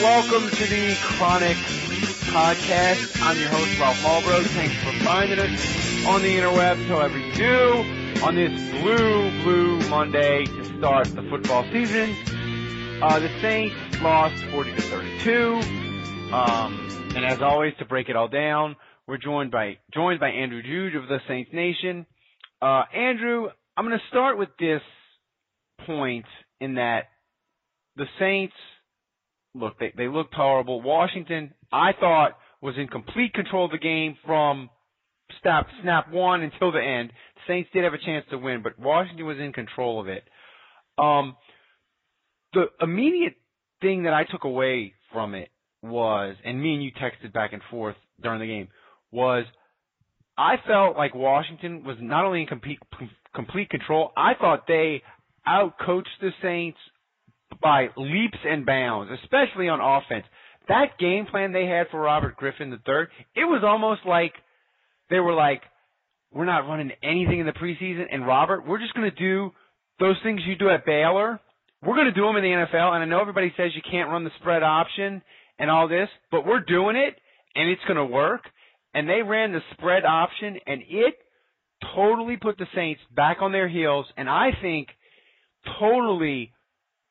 welcome to the Chronic Podcast. I'm your host, Ralph Malbrough. Thanks for finding us on the interwebs, however you do, on this blue, blue Monday to start the football season. Uh, the Saints lost 40 to 32. Um, and as always, to break it all down, we're joined by joined by Andrew Juge of the Saints Nation. Uh, Andrew, I'm going to start with this point in that the Saints look, they, they looked horrible. Washington, I thought, was in complete control of the game from snap, snap one until the end. The Saints did have a chance to win, but Washington was in control of it. Um, the immediate thing that I took away from it was, and me and you texted back and forth during the game, was I felt like Washington was not only in complete, complete control, I thought they outcoached the Saints by leaps and bounds, especially on offense. That game plan they had for Robert Griffin III, it was almost like they were like, we're not running anything in the preseason, and Robert, we're just going to do those things you do at Baylor. We're going to do them in the NFL, and I know everybody says you can't run the spread option and all this, but we're doing it, and it's going to work. And they ran the spread option, and it totally put the Saints back on their heels, and I think totally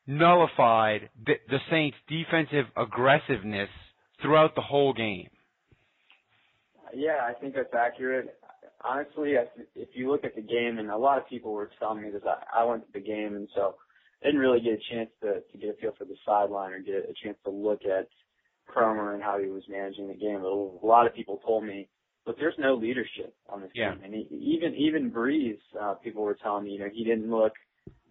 nullified the, the Saints' defensive aggressiveness throughout the whole game. Yeah, I think that's accurate. Honestly, if you look at the game, and a lot of people were telling me this, I, I went to the game, and so I didn't really get a chance to, to get a feel for the sideline or get a chance to look at Kromer and how he was managing the game. But a lot of people told me, look, there's no leadership on this yeah. team, and he, even even Brees, uh, people were telling me, you know, he didn't look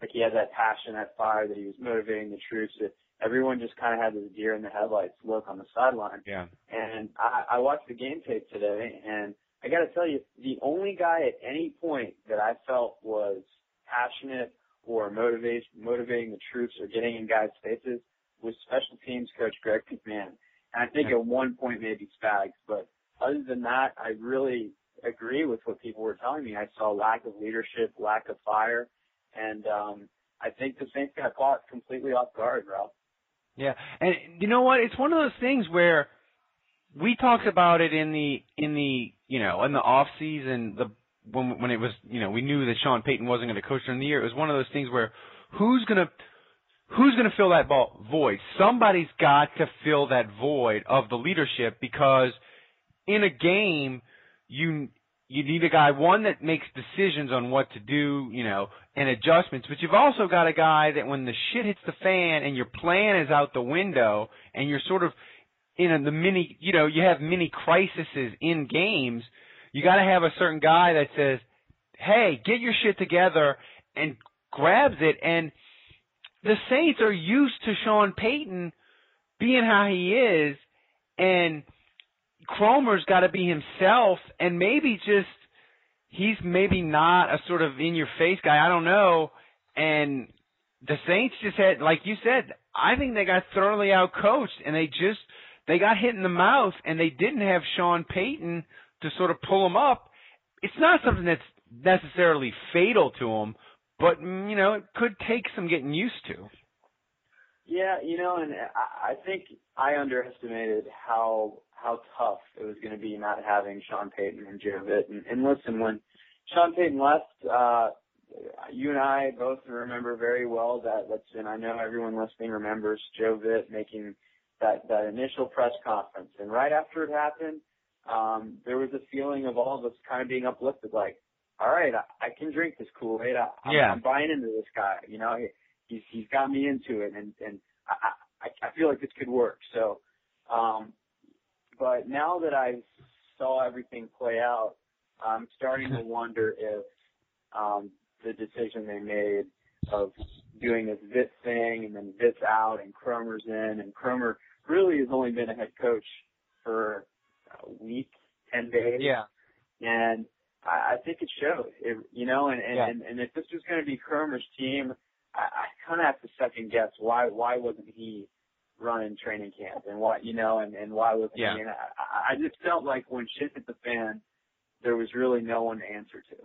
like he had that passion, that fire, that he was motivating the troops. That everyone just kind of had this deer in the headlights look on the sideline. Yeah. And I, I watched the game tape today, and I got to tell you, the only guy at any point that I felt was passionate or motivate, motivating the troops or getting in guys' faces was special teams coach Greg McMahon. And I think yeah. at one point maybe Spags, but other than that, I really agree with what people were telling me. I saw lack of leadership, lack of fire, and um, I think the Saints got caught completely off guard, Ralph. Yeah, and you know what? It's one of those things where we talked about it in the in the you know in the off season the when when it was you know we knew that Sean Payton wasn't going to coach during the year. It was one of those things where who's gonna who's going to fill that ball void? Somebody's got to fill that void of the leadership because in a game you you need a guy one that makes decisions on what to do, you know, and adjustments, but you've also got a guy that when the shit hits the fan and your plan is out the window and you're sort of in a, the mini, you know, you have mini crises in games, you got to have a certain guy that says, "Hey, get your shit together," and grabs it. And the Saints are used to Sean Payton being how he is, and Kromer's got to be himself, and maybe just he's maybe not a sort of in your face guy. I don't know. And the Saints just had, like you said, I think they got thoroughly out coached, and they just they got hit in the mouth, and they didn't have Sean Payton to sort of pull them up. It's not something that's necessarily fatal to them, but mm, you know it could take some getting used to. Yeah, you know, and I think I underestimated how how tough it was going to be not having Sean Payton and Joe And, and listen, when Sean Payton left, uh, you and I both remember very well that. Let's and I know everyone listening remembers Joe making that that initial press conference, and right after it happened, um, there was a feeling of all of us kind of being uplifted, like, all right, I, I can drink this Kool Aid. I'm, yeah. I'm buying into this guy. You know, he, he's he's got me into it, and and I I, I feel like this could work. So, um, but now that I saw everything play out, I'm starting to wonder if um, the decision they made of doing this Vitt's thing and then Vitt's out and Kromer's in and Kromer really has only been a head coach for a week, 10 days. Yeah. And I, I think it showed, it, you know, and, and, Yeah. and, and if this was going to be Kromer's team, I, I kind of have to second guess why, why wasn't he running training camp and why, you know, and, and why wasn't Yeah. he? And I, I I just felt like when shit hit the fan, there was really no one to answer to.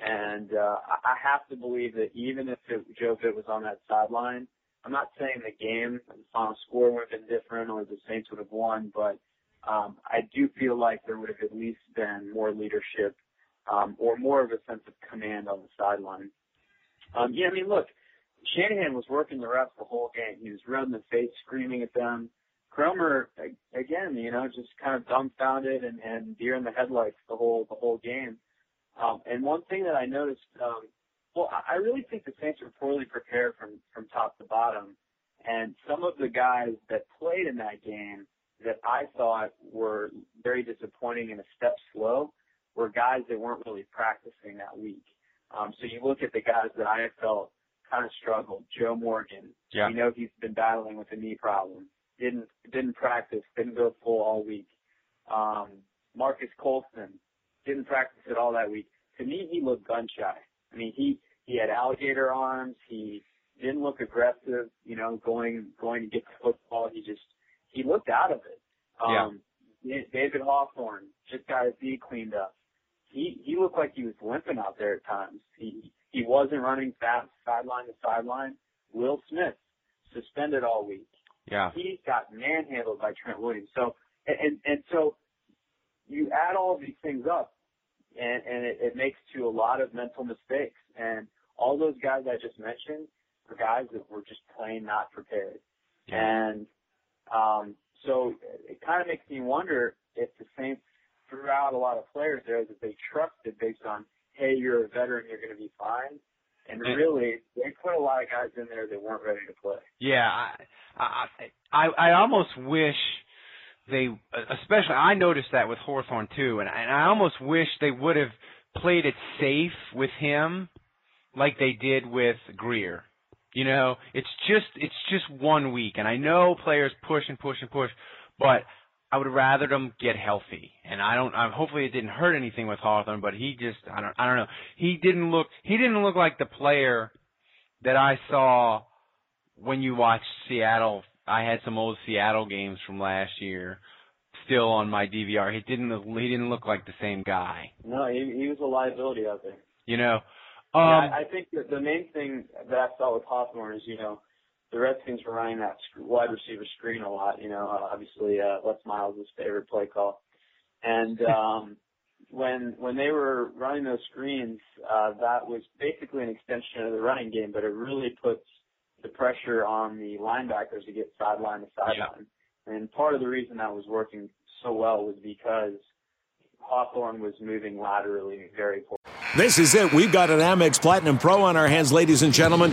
And uh, I I have to believe that even if it, Joe Vitt was on that sideline, I'm not saying the game, the final score would have been different or the Saints would have won, but um, I do feel like there would have at least been more leadership um, or more of a sense of command on the sideline. Um, yeah, I mean, look, Shanahan was working the refs the whole game. He was red in the face, screaming at them. Kromer, again, you know, just kind of dumbfounded and, and deer in the headlights the whole the whole game. Um, and one thing that I noticed, um, well, I really think the Saints were poorly prepared from from top to bottom, and some of the guys that played in that game that I thought were very disappointing and a step slow were guys that weren't really practicing that week. Um, so you look at the guys that I felt kind of struggled. Joe Morgan, Yeah. we know he's been battling with a knee problem. Didn't didn't practice, didn't go full all week. Um, Marques Colston didn't practice at all that week. To me, he looked gun shy. I mean, he he had alligator arms. He didn't look aggressive. You know, going going to get the football. He just he looked out of it. Um, Da- David Hawthorne just got his knee cleaned up. He he looked like he was limping out there at times. He he wasn't running fast sideline to sideline. Will Smith suspended all week Yeah. he got manhandled by Trent Williams. So and and, so you add all these things up, and and it, it makes to a lot of mental mistakes. And all those guys I just mentioned were guys that were just plain not prepared. And um, so it kind of makes me wonder if the Saints threw out a lot of players there that they trusted based on, hey, you're a veteran, you're going to be fine. And really, they put a lot of guys in there that weren't ready to play. Yeah, I, I, I, I almost wish they, especially, I noticed that with Hawthorne too, and, and I almost wish they would have played it safe with him, like they did with Greer. You know, it's just, it's just one week, and I know players push and push and push, but I would rather them get healthy. And I don't, I, hopefully it didn't hurt anything with Hawthorne, but he just, I don't, I don't know. He didn't look, he didn't look like the player that I saw when you watch Seattle, I had some old Seattle games from last year still on my DVR. He didn't. He didn't look like the same guy. No, he, he was a liability out there. You know. Yeah, Um I, I think that the main thing that I saw with Hawthorne is, you know, the Redskins were running that wide receiver screen a lot. You know, uh, obviously uh, Les Miles' favorite play call, and um, when when they were running those screens, uh, that was basically an extension of the running game, but it really puts the pressure on the linebackers to get sideline to sideline. And part of the reason that was working so well was because Hawthorne was moving laterally very poorly. This is it. We've got an Amex Platinum Pro on our hands, ladies and gentlemen.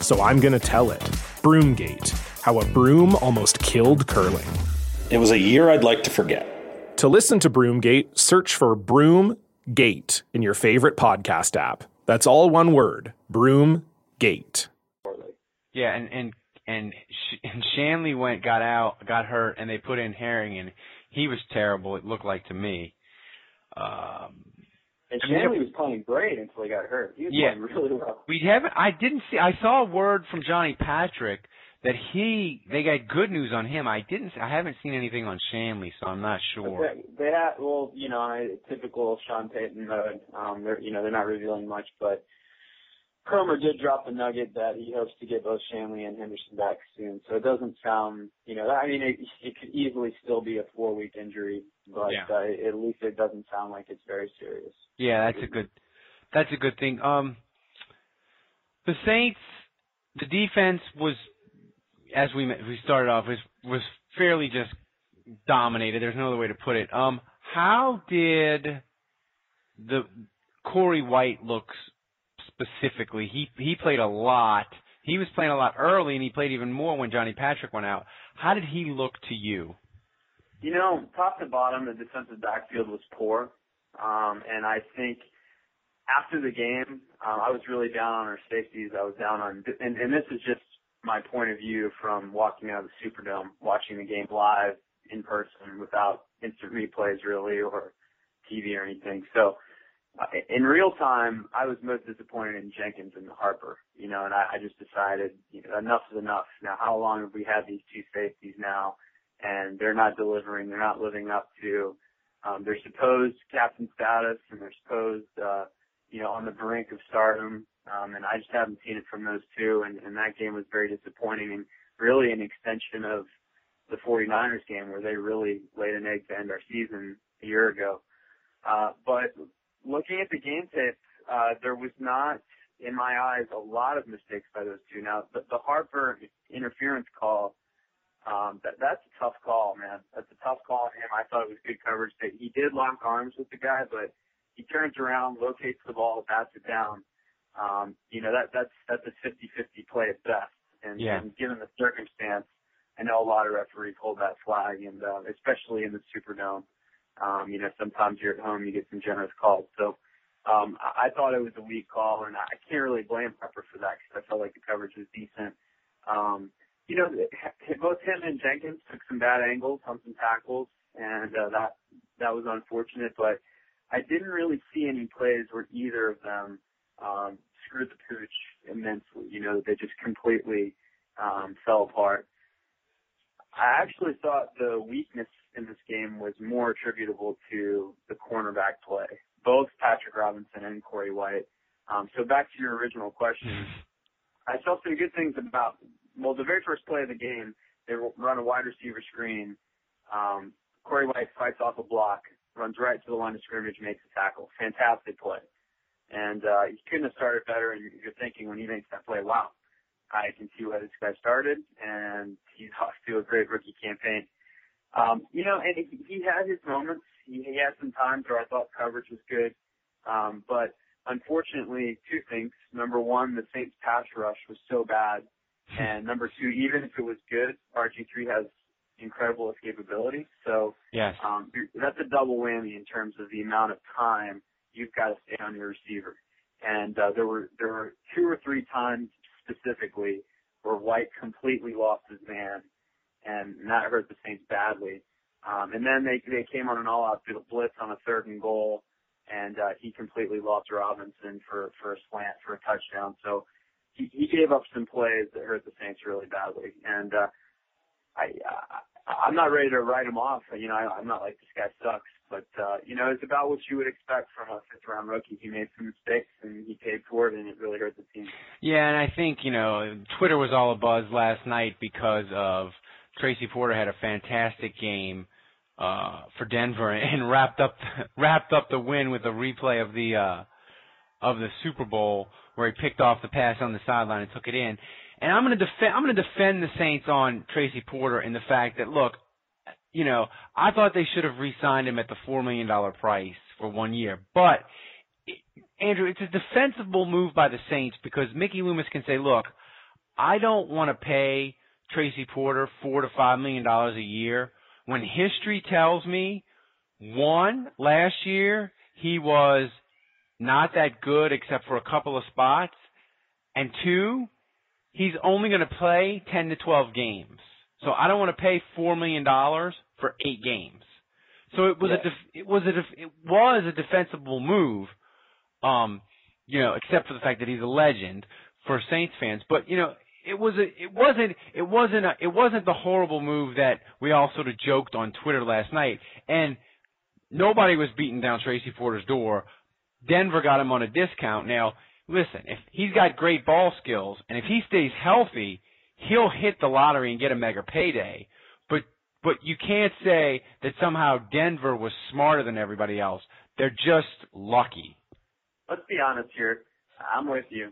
so I'm going to tell it. Broomgate How a Broom Almost Killed Curling. It was a year I'd like to forget. To listen to Broomgate, search for Broomgate in your favorite podcast app. That's all one word Broomgate. Yeah, and and and Sh- and Shanle went got out got hurt and they put in Herring and he was terrible. It looked like to me. Um, and mean, was playing great until he got hurt. He was Yeah. playing really well. we haven't. I didn't see. I saw a word from Johnny Patrick that he they got good news on him. I didn't. I haven't seen anything on Shanle, so I'm not sure. They, they had well, you know, typical Sean Payton mode. Um, they're you know they're not revealing much, but Kromer did drop the nugget that he hopes to get both Shanle and Henderson back soon. So it doesn't sound, you know, I mean, it, it could easily still be a four week injury, but Yeah. uh, at least it doesn't sound like it's very serious. Yeah, that's a good. That's a good thing. Um, the Saints, the defense was, as we we started off, was was fairly just dominated. There's no other way to put it. Um, how did the Corey White looks specifically? He he played a lot. He was playing a lot early, and he played even more when Johnny Patrick went out. How did he look to you? You know, top to bottom, the defensive backfield was poor. Um, and I think after the game, um, I was really down on our safeties. I was down on, and, and this is just my point of view from walking out of the Superdome, watching the game live in person without instant replays really or TV or anything. So uh, in real time, I was most disappointed in Jenkins and Harper, you know, and I, I just decided you know, enough is enough. Now, how long have we had these two safeties now? And they're not delivering. They're not living up to um, their supposed captain status and their supposed, uh, you know, on the brink of stardom. Um, and I just haven't seen it from those two. And, and that game was very disappointing and really an extension of the 49ers game where they really laid an egg to end our season a year ago. Uh, but looking at the game tape, uh, there was not, in my eyes, a lot of mistakes by those two. Now, the, the Harper interference call, um, that, that's a tough call, man. That's a tough call on him. I thought it was good coverage. That he did lock arms with the guy, but he turns around, locates the ball, bats it down. Um, you know, that, that's, that's a 50-50 play at best. And, Yeah. and given the circumstance, I know a lot of referees hold that flag and, uh, especially in the Superdome. Um, you know, sometimes you're at home, you get some generous calls. So, um, I, I thought it was a weak call, and I can't really blame Harper for that because I felt like the coverage was decent. Um, you know, both him and Jenkins took some bad angles on some tackles, and uh, that that was unfortunate. But I didn't really see any plays where either of them um, screwed the pooch immensely. You know, they just completely um, fell apart. I actually thought the weakness in this game was more attributable to the cornerback play, both Patrick Robinson and Corey White. Um, so back to your original question, I saw some good things about, well, the very first play of the game, they run a wide receiver screen. Um, Corey White fights off a block, runs right to the line of scrimmage, makes a tackle. Fantastic play. And, uh, he couldn't have started better. And you're thinking when he makes that play, wow, I can see why this guy started and he's off to a great rookie campaign. Um, you know, and he, he had his moments. He, he had some times where I thought coverage was good. Um, but unfortunately, two things. Number one, the Saints pass rush was so bad. And number two, even if it was good, RG3 has incredible escapability. So, Yes. um, that's a double whammy in terms of the amount of time you've got to stay on your receiver. And, uh, there were, there were two or three times specifically where White completely lost his man and that hurt the Saints badly. Um, and then they they came on an all-out blitz on a third and goal, and uh, he completely lost Robinson for for a slant for a touchdown. So he he gave up some plays that hurt the Saints really badly. And uh, I, I I'm not ready to write him off. You know, I, I'm not like this guy sucks, but uh, you know, it's about what you would expect from a fifth-round rookie. He made some mistakes and he paid for it, and it really hurt the team. Yeah, and I think, you know, Twitter was all abuzz last night because of Tracy Porter had a fantastic game uh for Denver and wrapped up wrapped up the win with a replay of the uh of the Super Bowl where he picked off the pass on the sideline and took it in. And I'm going to defend I'm going to defend the Saints on Tracy Porter in the fact that look, you know, I thought they should have re-signed him at the 4 million dollar price for 1 year. But Andrew, it's a defensible move by the Saints because Mickey Loomis can say, "Look, I don't want to pay Tracy Porter four to five million dollars a year when history tells me one last year he was not that good except for a couple of spots, and two he's only going to play 10 to 12 games. So I don't want to pay four million dollars for eight games. So it was Yeah. a def- it was a def- it was a defensible move, um, you know, except for the fact that he's a legend for Saints fans. But you know, it was a it wasn't it wasn't a, it wasn't the horrible move that we all sort of joked on Twitter last night. And nobody was beating down Tracy Porter's door. Denver got him on a discount. Now, listen, if he's got great ball skills and if he stays healthy, he'll hit the lottery and get a mega payday. But but you can't say that somehow Denver was smarter than everybody else. They're just lucky. Let's be honest here. I'm with you.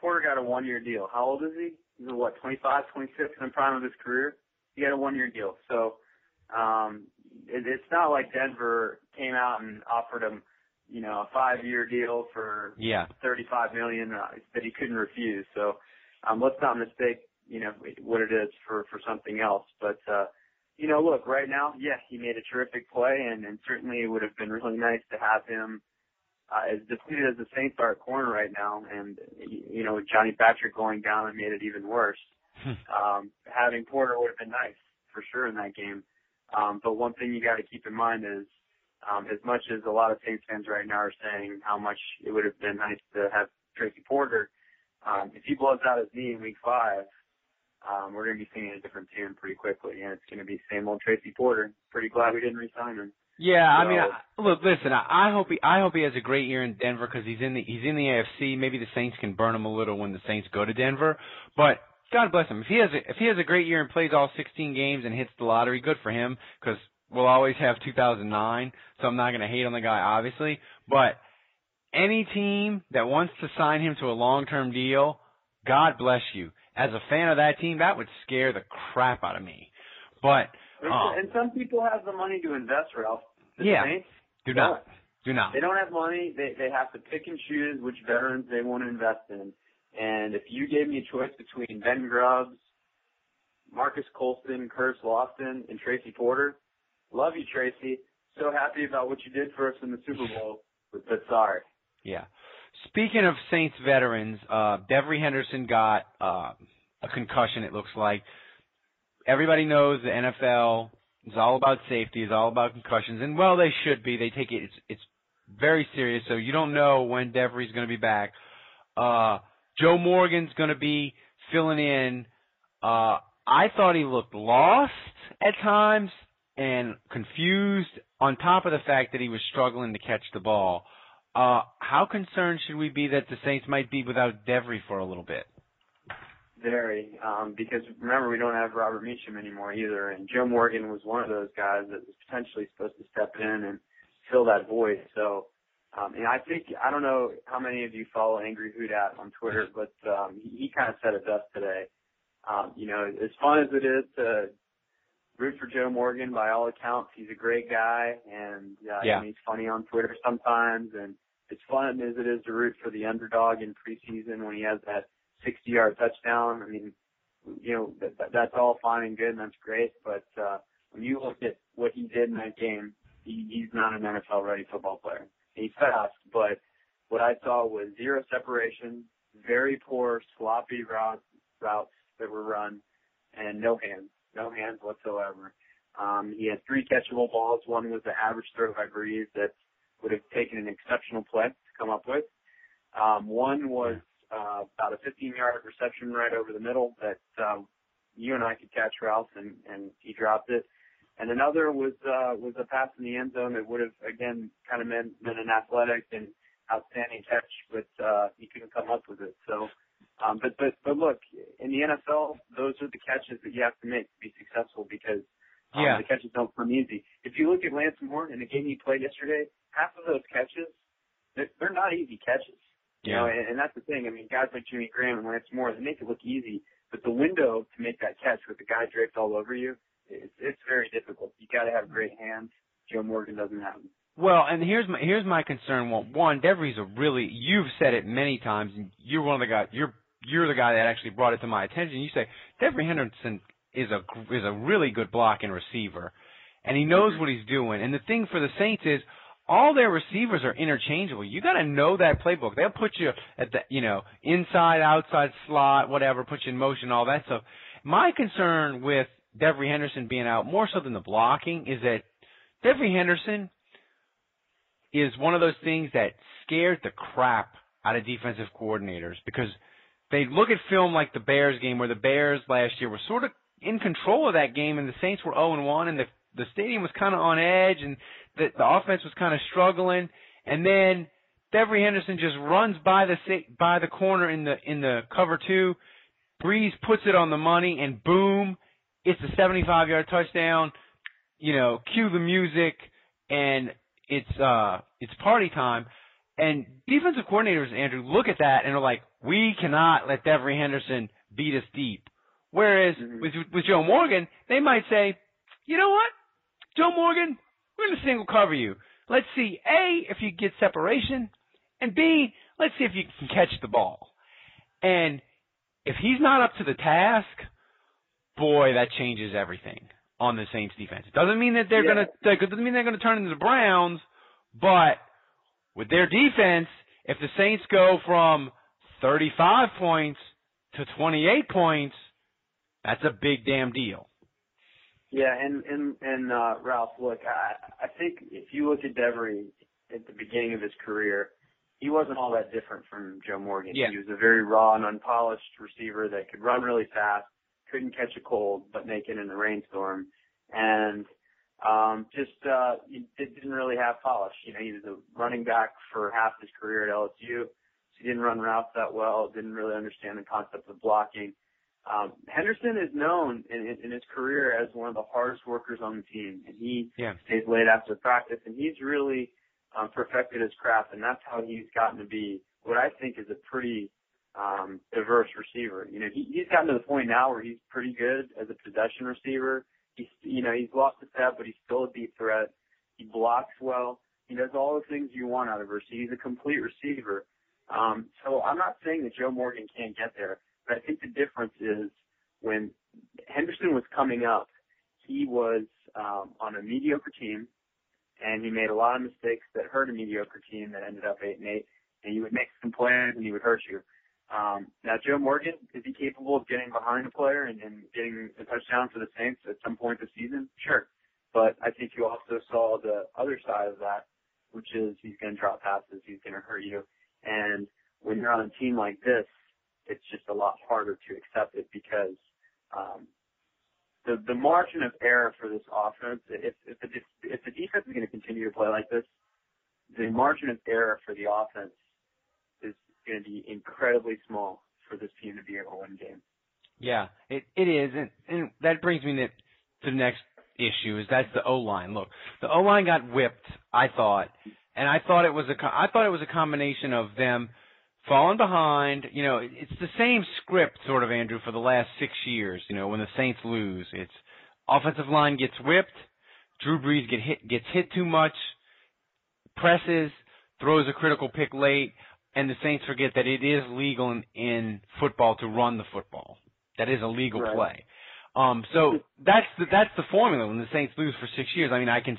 Porter got a one-year deal. How old is he? He's what, 25, 26 in the prime of his career. He got a one-year deal. So um, it, it's not like Denver came out and offered him, you know, a five-year deal for Yeah. 35 million uh, that he couldn't refuse. So um, let's not mistake, you know, what it is for for something else. But uh, you know, look, right now, yeah, he made a terrific play, and, and certainly it would have been really nice to have him uh, as depleted as the Saints are at corner right now, and you know, with Johnny Patrick going down, it made it even worse. um, having Porter would have been nice for sure in that game. Um, but one thing you got to keep in mind is, um, as much as a lot of Saints fans right now are saying how much it would have been nice to have Tracy Porter, um, if he blows out his knee in Week Five, um, we're going to be singing a different tune pretty quickly, and it's going to be same old Tracy Porter. Pretty glad we didn't re-sign him. Yeah, I mean, I, look, listen. I, I hope he, I hope he has a great year in Denver because he's in the, he's in the AFC. Maybe the Saints can burn him a little when the Saints go to Denver. But God bless him. If he has, a, if he has a great year and plays all 16 games and hits the lottery, good for him. Because we'll always have 2009. So I'm not going to hate on the guy, obviously. But any team that wants to sign him to a long-term deal, God bless you. As a fan of that team, that would scare the crap out of me. But And, um, and some people have the money to invest, Ralph. The Yeah. Saints do don't. do not. They don't have money. They they have to pick and choose which veterans they want to invest in. And if you gave me a choice between Ben Grubbs, Marques Colston, Curtis Lofton, and Tracy Porter, love you, Tracy. So happy about what you did for us in the Super Bowl, with sorry. Yeah. Speaking of Saints veterans, uh, Devery Henderson got uh, a concussion. It looks like everybody knows the NFL is all about safety, is all about concussions, and well, they should be. They take it. It's it's very serious. So you don't know when Devery's going to be back. Uh, Joe Morgan's going to be filling in. Uh, I thought he looked lost at times and confused. On top of the fact that he was struggling to catch the ball. Uh, how concerned should we be that the Saints might be without Devery for a little bit? Very, um, because remember we don't have Robert Meacham anymore either, and Joe Morgan was one of those guys that was potentially supposed to step in and fill that void. So, um, and I think I don't know how many of you follow Angry Hoodat on Twitter, but um, he, he kind of said it best today. Um, you know, as fun as it is to root for Joe Morgan, by all accounts, he's a great guy, and uh, Yeah. and he's funny on Twitter sometimes, and as fun as it is to root for the underdog in preseason when he has that 60 yard touchdown. I mean, you know, that, that, that's all fine and good and that's great. But, uh, when you look at what he did in that game, he, he's not an NFL ready football player. He's fast, but what I saw was zero separation, very poor, sloppy routes, routes that were run, and no hands, no hands whatsoever. Um, he had three catchable balls. One was the average throw by Brees that would have taken an exceptional play to come up with. Um, one was uh, about a 15-yard reception right over the middle that um, you and I could catch Ralph, and, and he dropped it. And another was uh, was a pass in the end zone that would have again kind of been, been an athletic and outstanding catch, but uh, he couldn't come up with it. So, um, but but but look, in the NFL, those are the catches that you have to make to be successful because um, Yeah. the catches don't come easy. If you look at Lance Moore in the game he played yesterday, half of those catches they're, they're not easy catches. You know, and, and that's the thing. I mean, guys like Jimmy Graham and Lance Moore, they make it look easy, but the window to make that catch with the guy draped all over you, it's, it's very difficult. You got to have great hands. Joe Morgan doesn't have them. Well, and here's my here's my concern. Well, one, Devery's a really you've said it many times, and you're one of the guys. You're you're the guy that actually brought it to my attention. You say Devery Henderson is a is a really good blocking receiver, and he knows mm-hmm. what he's doing. And the thing for the Saints is, all their receivers are interchangeable. You got to know that playbook. They'll put you at the, you know, inside, outside slot, whatever, put you in motion, all that stuff. My concern with Devery Henderson being out, more so than the blocking, is that Devery Henderson is one of those things that scared the crap out of defensive coordinators because they look at film like the Bears game where the Bears last year were sort of in control of that game and the Saints were 0 and 1 and the the stadium was kind of on edge and the, the offense was kind of struggling. And then Devery Henderson just runs by the by the corner in the in the cover 2 Brees puts it on the money and boom it's a 75 yard touchdown you know cue the music and it's uh it's party time and defensive coordinators, Andrew, look at that and are like, we cannot let Devery Henderson beat us deep. Whereas mm-hmm. with with Joe Morgan, they might say, you know what, Joe Morgan, we're going to single cover you. Let's see, A, if you get separation, and B, let's see if you can catch the ball. And if he's not up to the task, boy, that changes everything on the Saints defense. It doesn't mean that they're yeah. gonna it doesn't mean they're gonna turn into the Browns, but with their defense, if the Saints go from 35 points to 28 points, that's a big damn deal. Yeah, and and and uh, Ralph, look, I I think if you look at Devery at the beginning of his career, he wasn't all that different from Joe Morgan. Yeah. He was a very raw and unpolished receiver that could run really fast, couldn't catch a cold, but make it in a rainstorm, and um, just uh, he didn't really have polish. You know, he was a running back for half his career at LSU. So he didn't run routes that well. Didn't really understand the concept of blocking. Um, Henderson is known in, in his career as one of the hardest workers on the team, and he yeah. stays late after practice, and he's really um, perfected his craft, and that's how he's gotten to be what I think is a pretty um, diverse receiver. You know, he, he's gotten to the point now where he's pretty good as a possession receiver He's, you know, he's lost the step, but he's still a deep threat. He blocks well. He does all the things you want out of a receiver. He's a complete receiver. Um, so I'm not saying that Joe Morgan can't get there, but I think the difference is when Henderson was coming up, he was um, on a mediocre team, and he made a lot of mistakes that hurt a mediocre team that ended up eight and eight. And he would make some plays, and he would hurt you. Um, now, Joe Morgan, is he capable of getting behind a player and, and getting a touchdown for the Saints at some point this season? Sure. But I think you also saw the other side of that, which is he's going to drop passes, he's going to hurt you. And when you're on a team like this, it's just a lot harder to accept it because um, the the margin of error for this offense, if if the, if the defense is going to continue to play like this, the margin of error for the offense going to be incredibly small for this team to be able to win games. Yeah, it it is, and, and that brings me to, to the next issue is that's the O line. Look, the O line got whipped. I thought, and I thought it was a I thought it was a combination of them falling behind. You know, it's the same script sort of Andrew for the last six years. You know, when the Saints lose, it's offensive line gets whipped. Drew Brees get hit gets hit too much, presses, throws a critical pick late and the Saints forget that it is legal in, in football to run the football. That is a legal right. play. Um, so that's the, that's the formula when the Saints lose for six years. I mean, I can,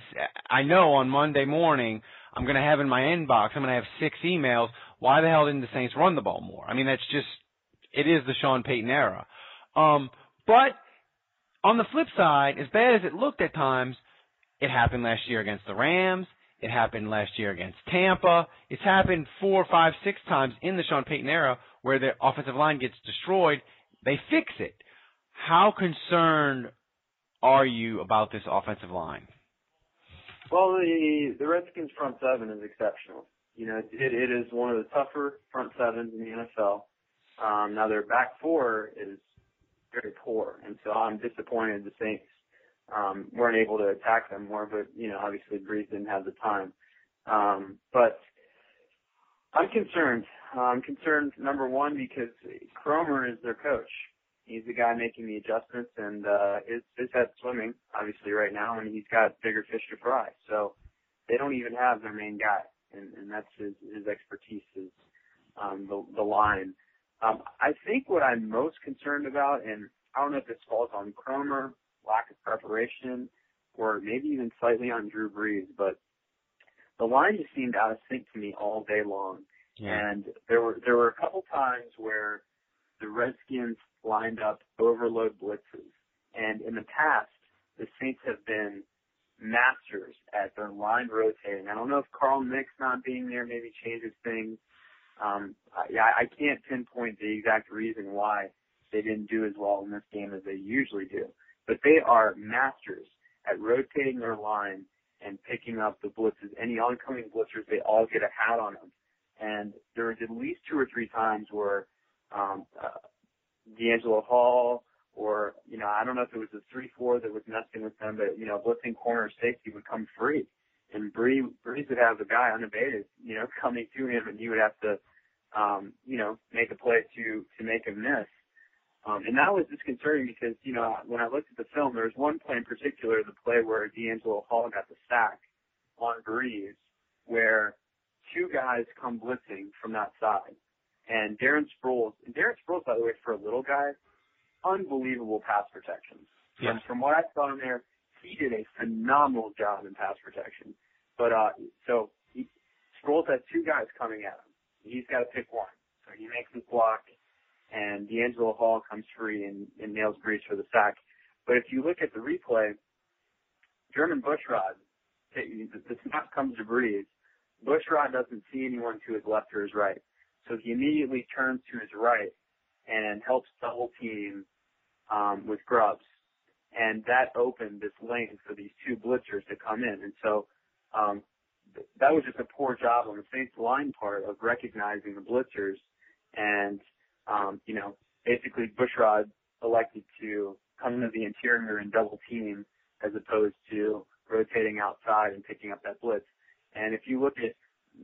I know on Monday morning I'm going to have in my inbox, I'm going to have six emails. Why the hell didn't the Saints run the ball more? I mean, that's just, it is the Sean Payton era. Um, but on the flip side, as bad as it looked at times, it happened last year against the Rams. It happened last year against Tampa. It's happened four, five, six times in the Sean Payton era where the offensive line gets destroyed. They fix it. How concerned are you about this offensive line? Well, the the Redskins front seven is exceptional. You know, it, it is one of the tougher front sevens in the NFL. Um, now their back four is very poor, and so I'm disappointed the Saints um, weren't able to attack them more, but you know, obviously Brees didn't have the time. Um, but I'm concerned. I'm concerned number one because Kromer is their coach. He's the guy making the adjustments, and uh, his his head's swimming obviously right now, and he's got bigger fish to fry. So they don't even have their main guy, and, and that's his his expertise is um, the the line. Um, I think what I'm most concerned about, and I don't know if this falls on Kromer lack of preparation, or maybe even slightly on Drew Brees. But the line just seemed out of sync to me all day long. Yeah. And there were there were a couple times where the Redskins lined up overload blitzes, and in the past the Saints have been masters at their line rotating. I don't know if Carl Nicks not being there maybe changes things. Um, I, yeah, I can't pinpoint the exact reason why they didn't do as well in this game as they usually do, but they are masters at rotating their line and picking up the blitzes. Any oncoming blitzers, they all get a hat on them. And there was at least two or three times where um, uh, DeAngelo Hall or, you know, I don't know if it was the 3-4 that was messing with them, but, you know, blitzing corner safety would come free. And Bree, Brees would have the guy unabated, you know, coming to him and he would have to, um, you know, make a play to, to make him miss. Um, and that was disconcerting because, you know, when I looked at the film, there was one play in particular, the play where DeAngelo Hall got the sack on Brees, where two guys come blitzing from that side. And Darren Sproles, and Darren Sproles, by the way, for a little guy, unbelievable pass protection. Yeah. And from what I saw in there, he did a phenomenal job in pass protection. But, uh, so he, Sproles has two guys coming at him. He's got to pick one. So he makes his block and DeAngelo Hall comes free and, and nails Brees for the sack. But if you look at the replay, Jermon Bushrod, the snap comes to Brees. Bushrod doesn't see anyone to his left or his right. So he immediately turns to his right and helps double team um, with Grubbs. And that opened this lane for these two blitzers to come in. And so um, that was just a poor job on the Saints line part of recognizing the blitzers and um, you know, basically Bushrod elected to come into the interior and double team as opposed to rotating outside and picking up that blitz. And if you look at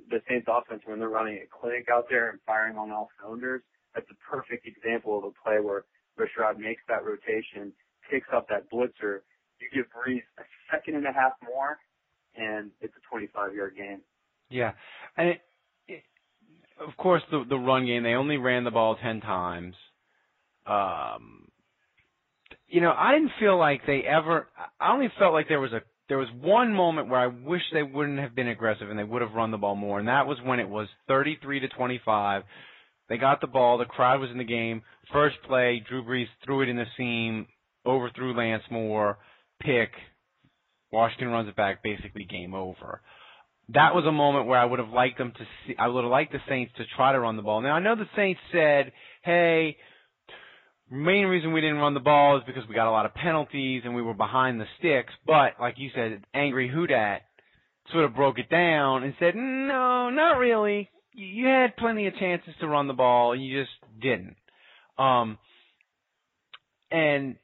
the Saints offense when they're running a clinic out there and firing on all cylinders, that's a perfect example of a play where Bushrod makes that rotation, picks up that blitzer. You give Brees a second and a half more, and it's a 25 yard game. Yeah, and it, of course the the run game they only ran the ball ten times. Um, you know, I didn't feel like they ever. I only felt like there was a there was one moment where I wish they wouldn't have been aggressive and they would have run the ball more, and that was when it was 33 to 25. They got the ball. The crowd was in the game. First play, Drew Brees threw it in the seam, overthrew Lance Moore, pick. Washington runs it back, basically game over. That was a moment where I would have liked them to see. I would have liked the Saints to try to run the ball. Now I know the Saints said, "Hey, main reason we didn't run the ball is because we got a lot of penalties and we were behind the sticks." But like you said, angry Houdat sort of broke it down and said, "No, not really. You had plenty of chances to run the ball, and you just didn't." Um, and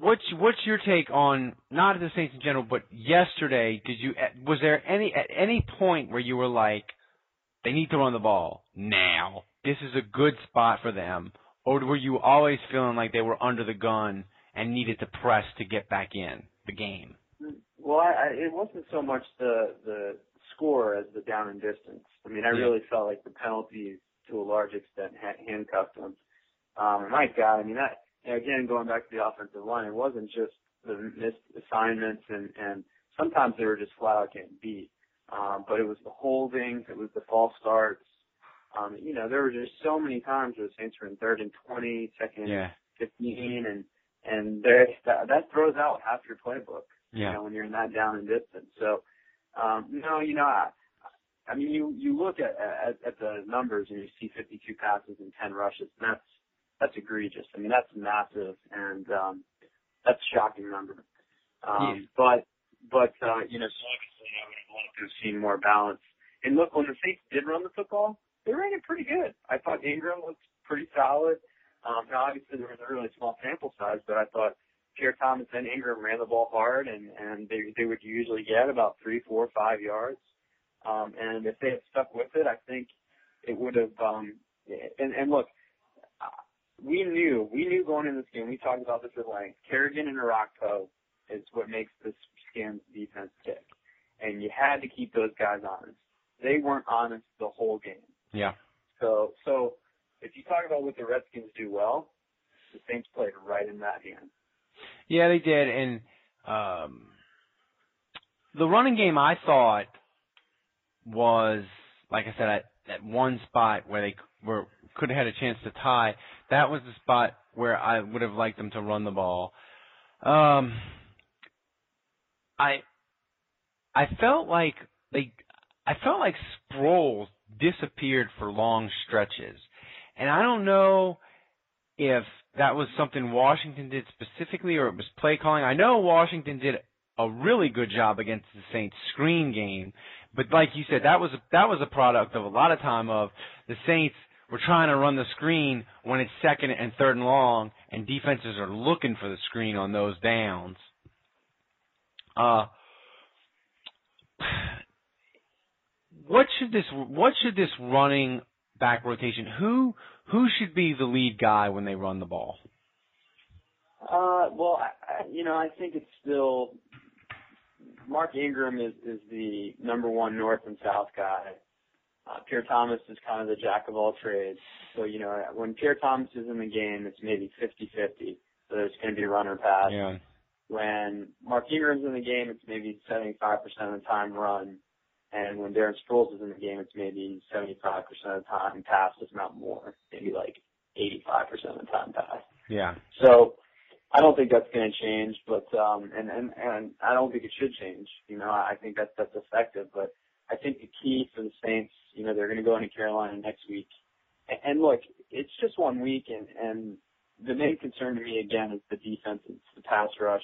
what's what's your take on not the Saints in general, but yesterday? Did you was there any at any point where you were like, they need to run the ball now? This is a good spot for them, or were you always feeling like they were under the gun and needed to press to get back in the game? Well, I, I, it wasn't so much the the score as the down and distance. I mean, I really felt like the penalties to a large extent ha- handcuffed them. Um, my God, I mean that you again going back to the offensive line, it wasn't just the missed assignments and and sometimes they were just flat out getting beat. Um, but it was the holdings, it was the false starts. Um, you know, there were just so many times where the Saints were in third and twenty, second and Yeah, 15, and and there that, that throws out half your playbook you yeah, know, when you're in that down and distance. So, um, no, you know, I, I mean, you you look at, at at the numbers and you see 52 passes and 10 rushes, and that's that's egregious. I mean, that's massive, and um, that's a shocking number. Um, Yeah. But but uh, you know, so obviously I would have loved to have seen more balance. And look, when the Saints did run the football, they ran it pretty good. I thought Ingram looked pretty solid. Um, now obviously there was a really small sample size, but I thought Pierre Thomas and Ingram ran the ball hard, and and they they would usually get about three, four, five yards. Um, and if they had stuck with it, I think it would have. Um, and and look, we knew we knew going into this game. We talked about this at length. Kerrigan and Orakpo is what makes this Skins defense tick, and you had to keep those guys honest. They weren't honest the whole game. yeah. So so if you talk about what the Redskins do well, the Saints played right in that hand. Yeah, they did, and um, the running game I thought was, like I said, at that one spot where they were could have had a chance to tie. That was the spot where I would have liked them to run the ball. Um, I I felt like they I felt like Sproles disappeared for long stretches, and I don't know if that was something Washington did specifically or it was play calling. I know Washington did a really good job against the Saints screen game, but like you said, that was that was a product of a lot of time of the Saints were trying to run the screen when it's second and third and long, and defenses are looking for the screen on those downs. Uh, what should this what should this running back rotation who who should be the lead guy when they run the ball? Uh, well, I, you know, I think it's still Mark Ingram is is the number one north and south guy. Uh, Pierre Thomas is kind of the jack of all trades. So you know, when Pierre Thomas is in the game, it's maybe fifty-fifty. So there's going to be run or pass. Yeah. When Mark Ingram's in the game, it's maybe 75% of the time run. And when Darren Sproles is in the game, it's maybe 75% of the time pass, if not more. Maybe like 85% of the time pass. Yeah. So I don't think that's going to change, but um, and and and I don't think it should change. You know, I think that that's effective, but I think the key for the Saints, you know, they're going to go into Carolina next week, and, look, it's just one week, and and the main concern to me again is the defense. It's the pass rush.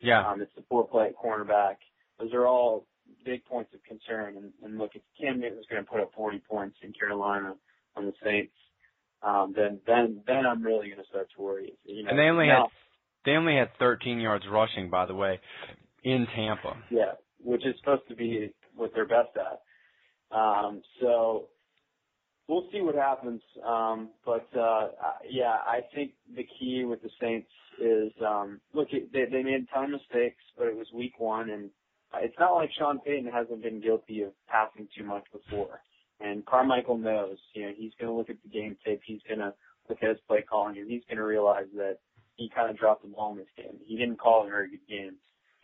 Yeah. Um, it's the poor play at cornerback. Those are all big points of concern. And, and look, if Cam Newton's going to put up 40 points in Carolina on the Saints, um, then then then I'm really going to start to worry. You know, and they only now, had they only had 13 yards rushing, by the way, in Tampa. Yeah, which is supposed to be what they're best at. Um, so we'll see what happens. Um, but uh, yeah, I think the key with the Saints is um, look, they they made a ton of mistakes, but it was week one, and it's not like Sean Payton hasn't been guilty of passing too much before. And Carmichael knows, you know, he's going to look at the game tape, he's going to look at his play calling, and he's going to realize that he kind of dropped the ball in this game. He didn't call a very good game.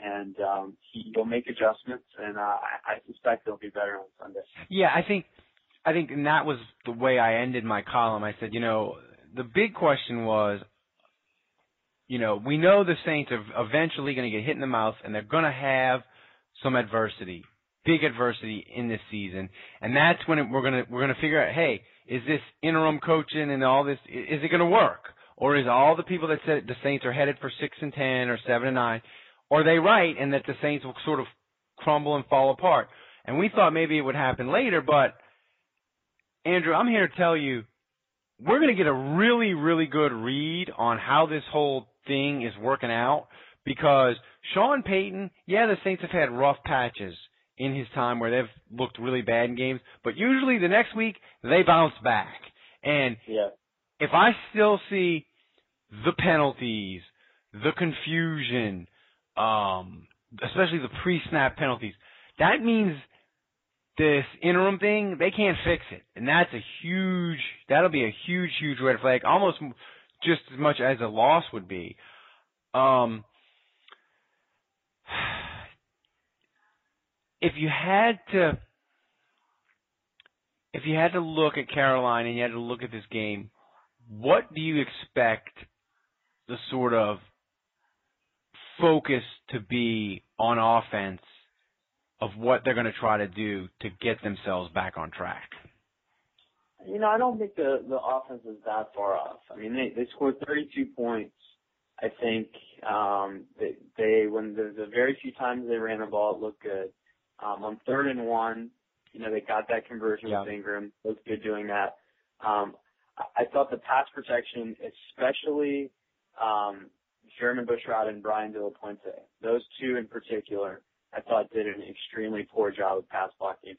And um, he will make adjustments, and uh, I, I suspect they'll be better on Sunday. Yeah, I think I think, and that was the way I ended my column. I said, you know, the big question was, you know, we know the Saints are eventually going to get hit in the mouth, and they're going to have some adversity, big adversity in this season, and that's when it, we're going to we're going to figure out, hey, is this interim coaching and all this, is it going to work, or is all the people that said the Saints are headed for six and ten or seven and nine, are they right, and that the Saints will sort of crumble and fall apart? And we thought maybe it would happen later, but Andrew, I'm here to tell you, we're going to get a really, really good read on how this whole thing is working out because Sean Payton, yeah, the Saints have had rough patches in his time where they've looked really bad in games, but usually the next week they bounce back. And yeah. if I still see the penalties, the confusion, um, especially the pre-snap penalties, that means this interim thing, they can't fix it. And that's a huge, that'll be a huge, huge red flag, almost just as much as a loss would be. Um, if you had to, if you had to look at Carolina and you had to look at this game, what do you expect the sort of focus to be on offense of what they're going to try to do to get themselves back on track? You know, I don't think the the offense is that far off. I mean, they they scored 32 points. I think um, they, they when the, the very few times they ran the ball, it looked good. Um, on third and one, you know, they got that conversion yeah. with Ingram. Looked good doing that. Um, I, I thought the pass protection, especially um, Jermon Bushrod and Brian De La Puente, those two in particular, I thought did an extremely poor job of pass blocking.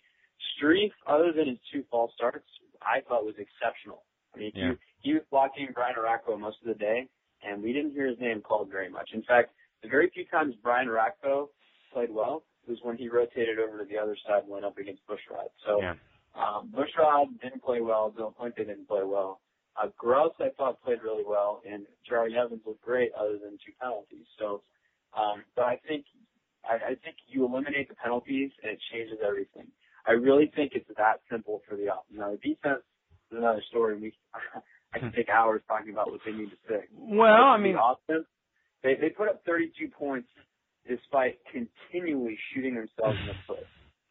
Strief, other than his two false starts, I thought was exceptional. I mean, yeah. he, he was blocking Brian Orakpo most of the day, and we didn't hear his name called very much. In fact, the very few times Brian Orakpo played well was when he rotated over to the other side and went up against Bushrod. So yeah. um, Bushrod didn't play well. La Puente didn't play well. Uh, Gross, I thought, played really well, and Jahri Evans looked great other than two penalties. So, um, but I think I, I think you eliminate the penalties and it changes everything. I really think it's that simple for the offense. Now the defense is another story. We I can take hours talking about what they need to fix. Well, I mean, the offense, they they put up 32 points despite continually shooting themselves in the foot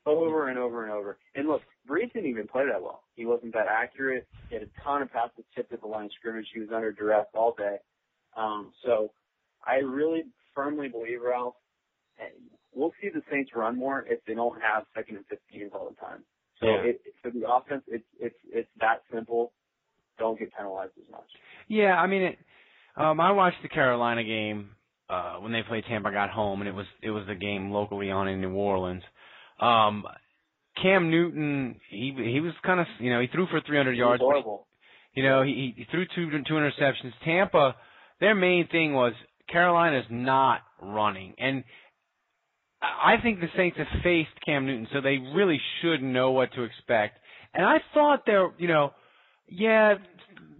over and over and over. And look, Brees didn't even play that well. He wasn't that accurate. He had a ton of passes tipped at the line of scrimmage. He was under duress all day. Um, so I really firmly believe, Ralph, we'll see the Saints run more if they don't have second and 15s all the time. So yeah. it, for the offense, it's it's it's that simple. Don't get penalized as much. Yeah, I mean, it, um, I watched the Carolina game uh, when they played Tampa. Got home, and it was it was the game locally on in New Orleans. Um, Cam Newton, he he was kind of you know he threw for 300 yards. Horrible. But, you know he he threw two two interceptions. Tampa, their main thing was Carolina's not running, and I think the Saints have faced Cam Newton, so they really should know what to expect. And I thought they're, you know, yeah,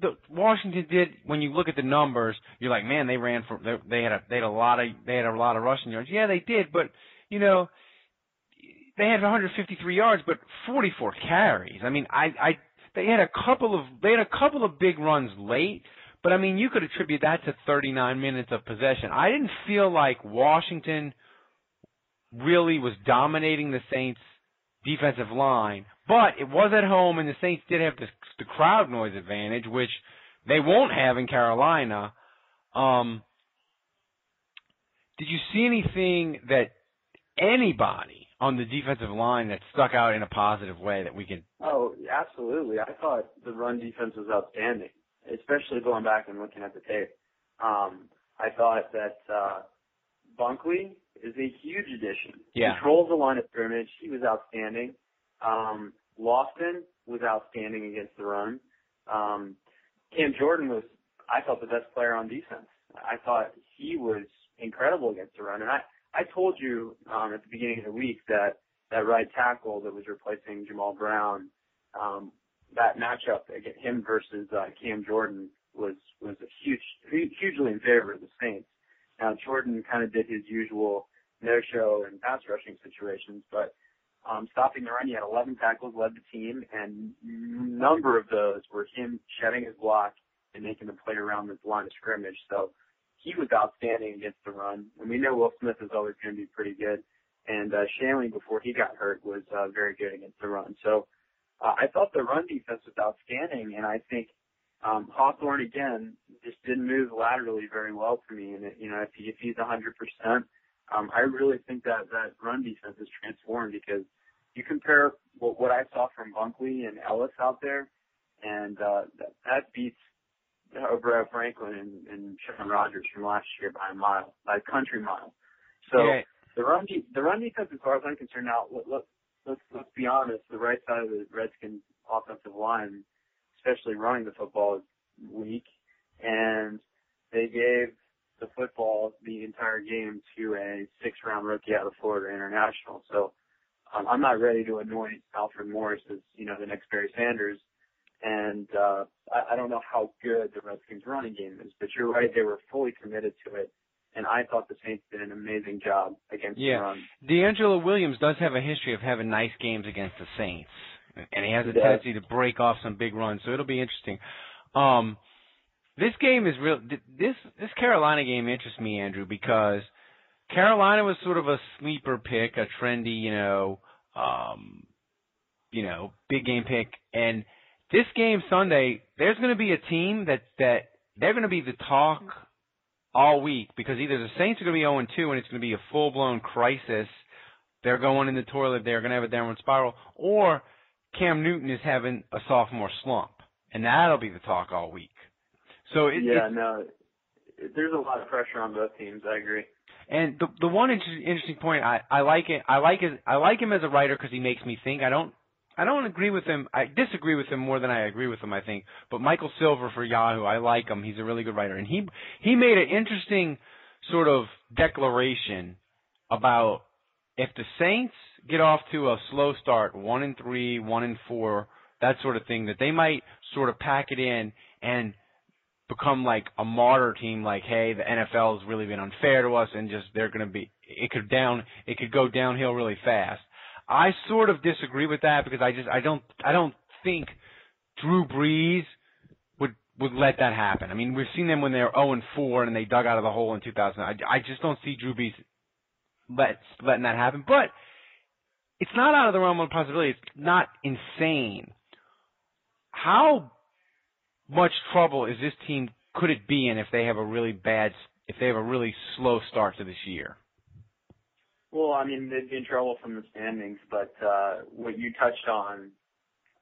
the Washington did. When you look at the numbers, you're like, man, they ran for they, they had a they had a lot of they had a lot of rushing yards. Yeah, they did, but you know, they had 153 yards, but 44 carries. I mean, I I they had a couple of they had a couple of big runs late, but I mean, you could attribute that to 39 minutes of possession. I didn't feel like Washington really was dominating the Saints defensive line, but it was at home and the Saints did have the, the crowd noise advantage, which they won't have in Carolina. Um, did you see anything that anybody on the defensive line that stuck out in a positive way that we can? Oh, absolutely. I thought the run defense was outstanding, especially going back and looking at the tape. Um, I thought that uh, Bunkley is a huge addition. Yeah. Controls the line of scrimmage. He was outstanding. Um, Lofton was outstanding against the run. Um, Cam Jordan was, I thought, the best player on defense. I thought he was incredible against the run. And I, I told you um, at the beginning of the week that that right tackle that was replacing Jammal Brown, um, that matchup against him versus uh, Cam Jordan was was a huge, hugely in favor of the Saints. Now Jordan kind of did his usual no-show and pass rushing situations, but um, stopping the run, he had 11 tackles, led the team, and number of those were him shedding his block and making the play around the line of scrimmage. So he was outstanding against the run, and we know Will Smith is always going to be pretty good. And uh, Shanle, before he got hurt, was uh, very good against the run. So uh, I thought the run defense was outstanding, and I think um, Hawthorne again just didn't move laterally very well for me. And you know, if, he, if he's 100%, um, I really think that that run defense is transformed because you compare what, what I saw from Bunkley and Ellis out there, and uh, that, that beats Brad Franklin and, and Shaun Rogers from last year by a mile, by a country mile. So yeah. the run de- the run defense, as far as I'm concerned, now let, let, let's let's be honest, the right side of the Redskins offensive line, especially running the football, is weak, and they gave the football the entire game to a six round rookie out of Florida International. So um, I'm not ready to anoint Alfred Morris as, you know, the next Barry Sanders. And uh, I, I don't know how good the Redskins running game is, but you're right, they were fully committed to it. And I thought the Saints did an amazing job against yeah. the run. DeAngelo Williams does have a history of having nice games against the Saints. And he has a tendency to break off some big runs, so it'll be interesting. Um, this game is real. This this Carolina game interests me, Andrew, because Carolina was sort of a sleeper pick, a trendy, you know, um, you know, big game pick. And this game Sunday, there's going to be a team that that they're going to be the talk all week because either the Saints are going to be 0 2 and it's going to be a full blown crisis. They're going in the toilet. They're going to have a downward spiral, or Cam Newton is having a sophomore slump, and that'll be the talk all week. So it, yeah, no, there's a lot of pressure on both teams. I agree. And the the one inter- interesting point, I I like it. I like it. I like him as a writer because he makes me think. I don't. I don't agree with him. I disagree with him more than I agree with him. I think. But Michael Silver for Yahoo, I like him. He's a really good writer, and he he made an interesting sort of declaration about if the Saints get off to a slow start, one and three, one and four, that sort of thing, that they might sort of pack it in and become like a martyr team like hey the NFL has really been unfair to us and just they're going to be it could down it could go downhill really fast. I sort of disagree with that because I just I don't I don't think Drew Brees would would let that happen. I mean, we've seen them when they were 0 and 4 and they dug out of the hole in 2000. I, I just don't see Drew Brees let letting that happen. But it's not out of the realm of possibility. It's not insane. How much trouble is this team could it be in if they have a really bad if they have a really slow start to this year? Well, I mean, they'd be in trouble from the standings, but uh, what you touched on,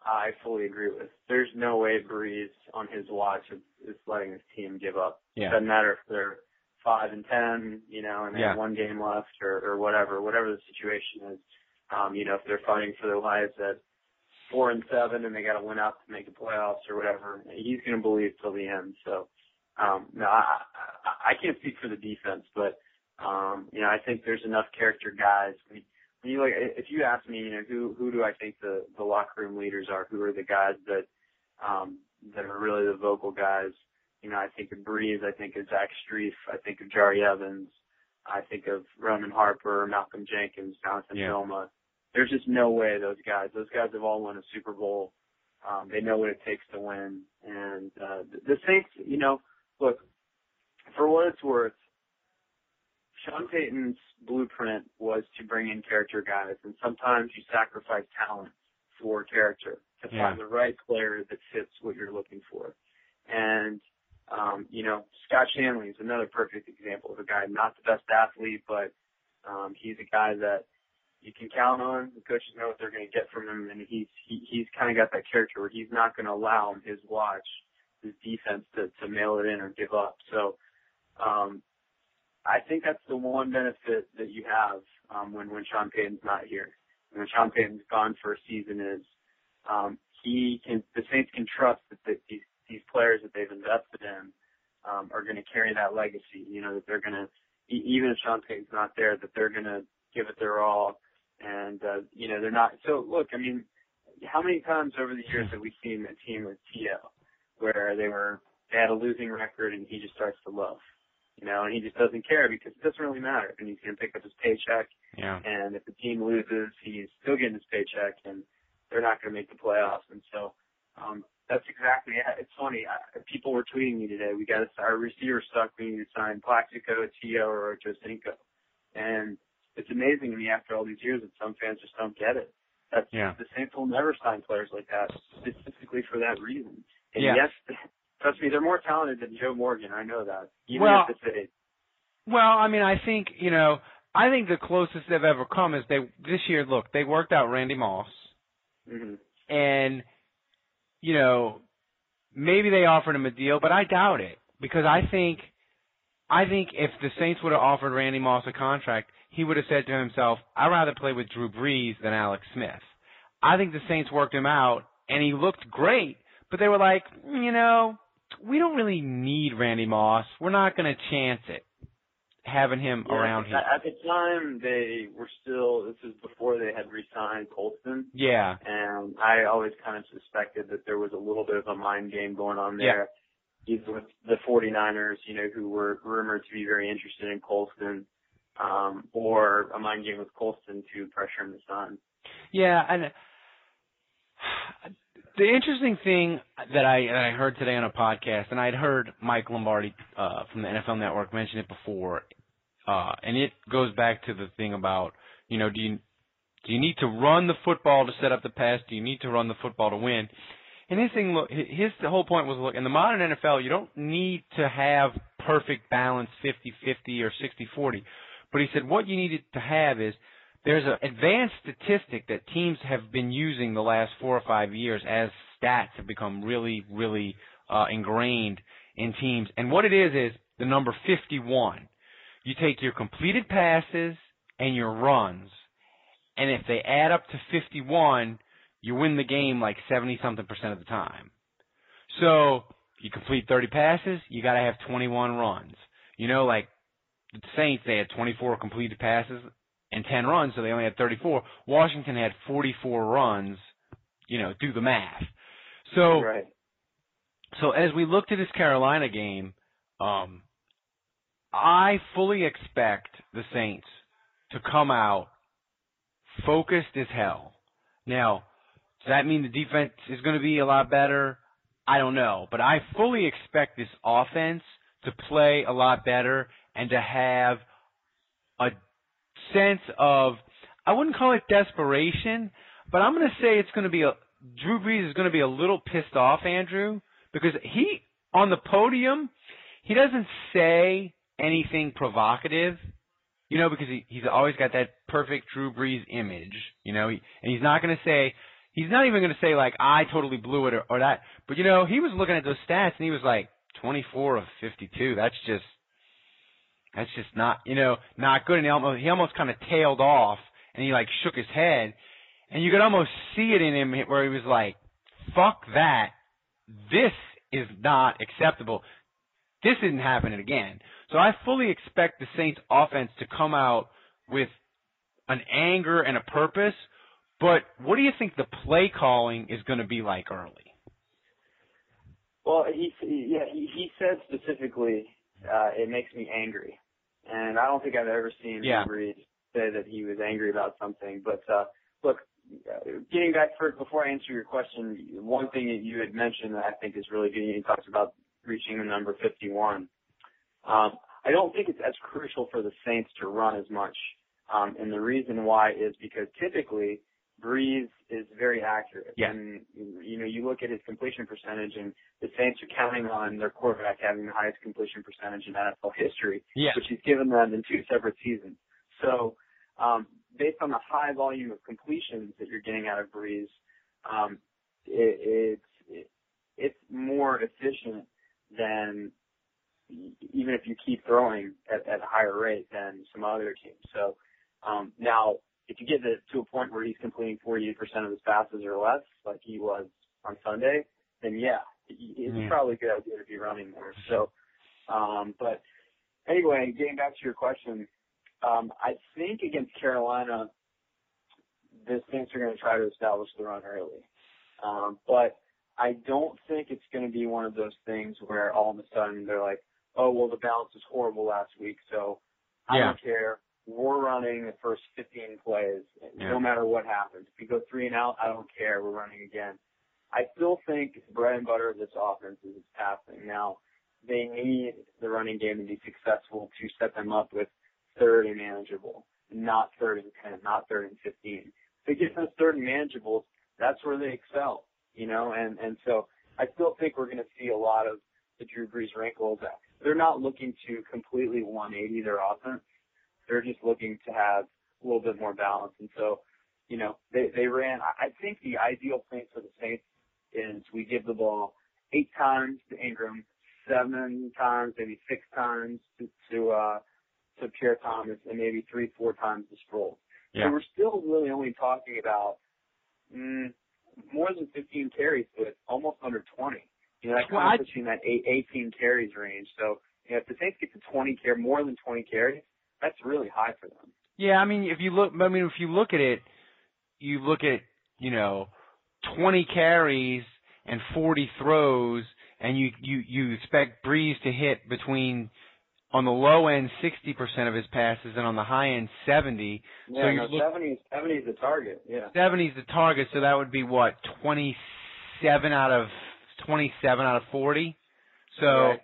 I fully agree with. There's no way Brees on his watch is, is letting his team give up. Yeah. Doesn't matter if they're five and ten, you know, and they Yeah. have one game left or, or whatever, whatever the situation is. Um, you know, if they're fighting for their lives at four and seven and they got to win out to make the playoffs or whatever, he's going to believe till the end. So, um, no, I, I, I can't speak for the defense, but um, you know, I think there's enough character guys. I mean, when you like, if you ask me, you know, who who do I think the the locker room leaders are? Who are the guys that um, that are really the vocal guys? You know, I think of Brees. I think of Zach Strief. I think of Jahri Evans. I think of Roman Harper, Malcolm Jenkins, Jonathan Yeah. Vilma. There's just no way those guys. Those guys have all won a Super Bowl. Um, they know what it takes to win. And uh, the, the Saints, you know, look for what it's worth. Sean Payton's blueprint was to bring in character guys, and sometimes you sacrifice talent for character to Yeah. find the right player that fits what you're looking for. And um, you know, Scott Shanle is another perfect example of a guy, not the best athlete, but um, he's a guy that you can count on. The coaches know what they're going to get from him, and he's he, he's kind of got that character where he's not going to allow his watch, his defense to to mail it in or give up. So. Um, I think that's the one benefit that you have um, when when Sean Payton's not here. When Sean Payton's gone for a season, is um, he can the Saints can trust that the, these these players that they've invested in um, are going to carry that legacy. You know that they're going to even if Sean Payton's not there, that they're going to give it their all. And uh, you know they're not. So look, I mean, how many times over the years have we seen a team with T.O. where they were they had a losing record and he just starts to love you know, and he just doesn't care because it doesn't really matter. And he's going to pick up his paycheck. Yeah. And if the team loses, he's still getting his paycheck, and they're not going to make the playoffs. And so um, that's exactly. It's funny. I, people were tweeting me today. We got our receiver stuck. We need to sign Plaxico, T.O., or Ochocinco. And it's amazing to me after all these years that some fans just don't get it. That's Yeah. the Saints will never sign players like that specifically for that reason. And Yeah. yes, trust me, they're more talented than Joe Morgan. I know that. Even Well- at this age. Well, I mean, I think you know, I think the closest they've ever come is they this year. Look, they worked out Randy Moss, hmm and you know, maybe they offered him a deal, but I doubt it because I think, I think if the Saints would have offered Randy Moss a contract, he would have said to himself, "I'd rather play with Drew Brees than Alex Smith." I think the Saints worked him out, and he looked great, but they were like, you know, we don't really need Randy Moss. We're not going to chance it having him Yeah, around here. At the time, they were still. This is before they had re-signed Colston, Yeah. and I always kind of suspected that there was a little bit of a mind game going on there. Even with the 49ers, you know, who were rumored to be very interested in Colston, um, or a mind game with Colston to pressure him to sign. Yeah, and the interesting thing that I that I heard today on a podcast, and I'd heard Mike Lombardi uh, from the NFL Network mention it before, uh, and it goes back to the thing about you know do you do you need to run the football to set up the pass? Do you need to run the football to win? And his thing, his whole point was, look, in the modern NFL, you don't need to have perfect balance, 50-50 or 60-40. But he said what you needed to have is there's an advanced statistic that teams have been using the last four or five years as stats have become really, really uh, ingrained in teams. And what it is is the number 51. You take your completed passes and your runs, and if they add up to 51, you win the game like 70 something percent of the time. So you complete 30 passes, you got to have 21 runs. You know, like the Saints, they had 24 completed passes and 10 runs, so they only had 34. Washington had 44 runs. You know, do the math. So right. so as we look to this Carolina game, um, I fully expect the Saints to come out focused as hell. Now, does that mean the defense is going to be a lot better? I don't know, but I fully expect this offense to play a lot better and to have a sense of I wouldn't call it desperation, but I'm going to say it's going to be a Drew Brees is going to be a little pissed off, Andrew, because he on the podium he doesn't say anything provocative, you know, because he, he's always got that perfect Drew Brees image, you know, he, and he's not going to say he's not even going to say like I totally blew it or, or that, but you know, he was looking at those stats and he was like 24 of 52. That's just that's just not, you know, not good. And he almost, he almost kind of tailed off and he like shook his head and you could almost see it in him where he was like, fuck that. This is not acceptable. This isn't happening again. So I fully expect the Saints offense to come out with an anger and a purpose. But what do you think the play calling is going to be like early? Well, he yeah he, he said specifically uh, it makes me angry, and I don't think I've ever seen yeah. Brees say that he was angry about something. But uh, look, getting back first before I answer your question, one thing that you had mentioned that I think is really good. You talked about reaching the number 51. Um, I don't think it's as crucial for the Saints to run as much, um, and the reason why is because typically Brees is very accurate. Yeah. And you know, you look at his completion percentage, and the Saints are counting on their quarterback having the highest completion percentage in NFL history, yeah. which he's given them in two separate seasons. So, um, based on the high volume of completions that you're getting out of Brees, um, it, it's it, it's more efficient than even if you keep throwing at, at a higher rate than some other teams. So um, now if you get it to a point where he's completing 48% of his passes or less, like he was on Sunday, then yeah, it's yeah. probably a good idea to be running more. So, um, but anyway, getting back to your question, um, I think against Carolina, the Saints are going to try to establish the run early. Um, but I don't think it's going to be one of those things where all of a sudden they're like, oh, well, the balance was horrible last week, so I yeah. don't care we're running the first 15 plays, yeah. no matter what happens. If we go three and out, I don't care. We're running again. I still think the bread and butter of this offense is its passing. Now, they need the running game to be successful to set them up with third and manageable, not third and 10, not third and 15. If they get those third and manageables, that's where they excel, you know, and, and so I still think we're going to see a lot of the Drew Brees wrinkles. They're not looking to completely 180 their offense they're just looking to have a little bit more balance. And so, you know, they, they ran, I think the ideal thing for the Saints is we give the ball eight times to Ingram, seven times, maybe six times to, to, uh, to Pierre Thomas and maybe three, four times to Sproles. Yeah. So we're still really only talking about, mm, more than 15 carries, but almost under 20. You know, that kind of puts you in that eight, 18 carries range. So, you know, if the Saints get to 20 care, more than 20 carries, that's really high for them. Yeah, I mean, if you look, I mean, if you look at it, you look at, you know, 20 carries and 40 throws, and you you you expect Brees to hit between on the low end 60% of his passes and on the high end 70. Yeah, so no, you're look, 70 70 is the target. Yeah. 70 is the target, so that would be what 27 out of 27 out of 40. So, right.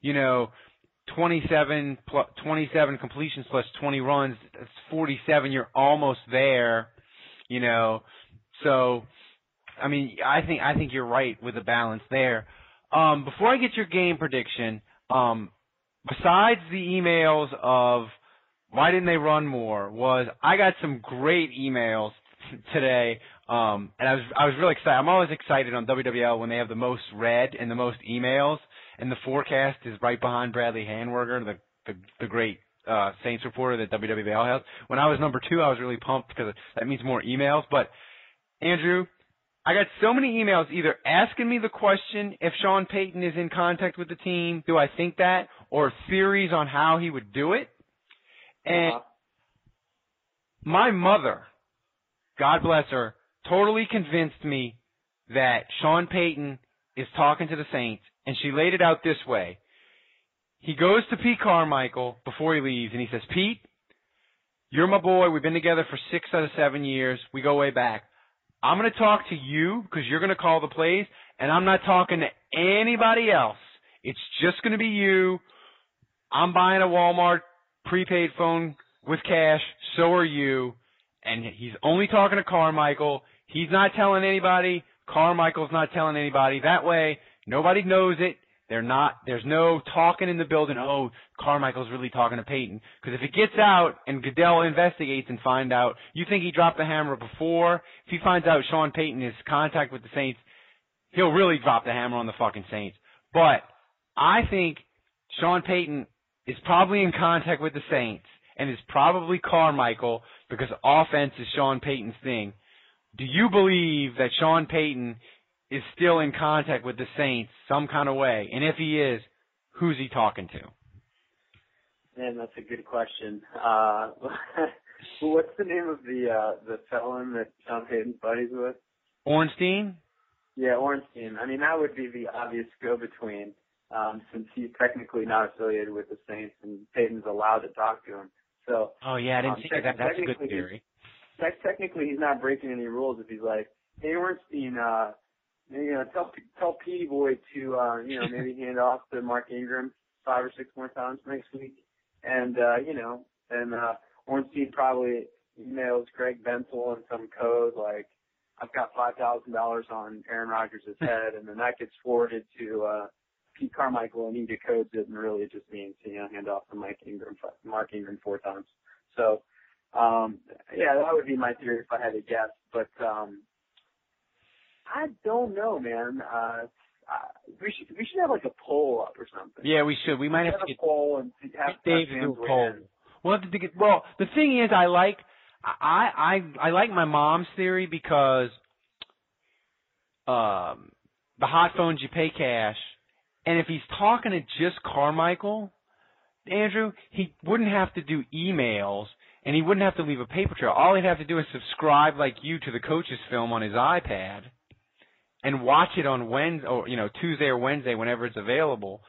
you know, 27 plus 27 completions plus 20 runs, that's 47. You're almost there, you know. So, I mean, I think I think you're right with the balance there. Um, before I get your game prediction, um, besides the emails of why didn't they run more, was I got some great emails today, um, and I was I was really excited. I'm always excited on WWL when they have the most read and the most emails and the forecast is right behind Bradley Handwerger, the the, the great uh, Saints reporter that WWL has. When I was number two, I was really pumped because that means more emails. But Andrew, I got so many emails either asking me the question if Sean Payton is in contact with the team, do I think that, or theories on how he would do it. And uh-huh. my mother, God bless her, totally convinced me that Sean Payton is talking to the Saints, and she laid it out this way. He goes to Pete Carmichael before he leaves, and he says, Pete, you're my boy. We've been together for six out of seven years. We go way back. I'm going to talk to you because you're going to call the plays, and I'm not talking to anybody else. It's just going to be you. I'm buying a Walmart prepaid phone with cash. So are you. And he's only talking to Carmichael. He's not telling anybody. Carmichael's not telling anybody. That way, nobody knows it. They're not. There's no talking in the building. Oh, Carmichael's really talking to Payton. Because if it gets out and Goodell investigates and find out, you think he dropped the hammer before? If he finds out Sean Payton is contact with the Saints, he'll really drop the hammer on the fucking Saints. But I think Sean Payton is probably in contact with the Saints and is probably Carmichael because offense is Sean Payton's thing. Do you believe that Sean Payton is still in contact with the Saints some kind of way? And if he is, who's he talking to? Man, that's a good question. Uh, what's the name of the uh, the felon that Sean Payton's buddies with? Ornstein. Yeah, Ornstein. I mean, that would be the obvious go-between, um, since he's technically not affiliated with the Saints, and Payton's allowed to talk to him. So. Oh yeah, I didn't um, see that. That's a good theory. Technically, he's not breaking any rules if he's like, "Hey, Ornstein, uh, you know, tell tell Petey Boy to uh, you know maybe hand off to Mark Ingram five or six more times next week, and uh, you know, and uh, Ornstein probably emails Greg Bensel and some code like, I've got five thousand dollars on Aaron Rodgers' head, and then that gets forwarded to uh, Pete Carmichael, and he decodes it, and really it just means you know hand off to Mike Ingram, Mark Ingram four times. So. Um, yeah, that would be my theory if I had to guess. But um, I don't know, man. Uh, we should we should have like a poll up or something. Yeah, we should. We might have, have to get a poll and have Dave do a poll. We'll have to get. Well, the thing is, I like I I I like my mom's theory because um the hot phones you pay cash, and if he's talking to just Carmichael, Andrew, he wouldn't have to do emails and he wouldn't have to leave a paper trail. All he'd have to do is subscribe like you to the coach's film on his iPad and watch it on Wednesday or you know Tuesday or Wednesday whenever it's available,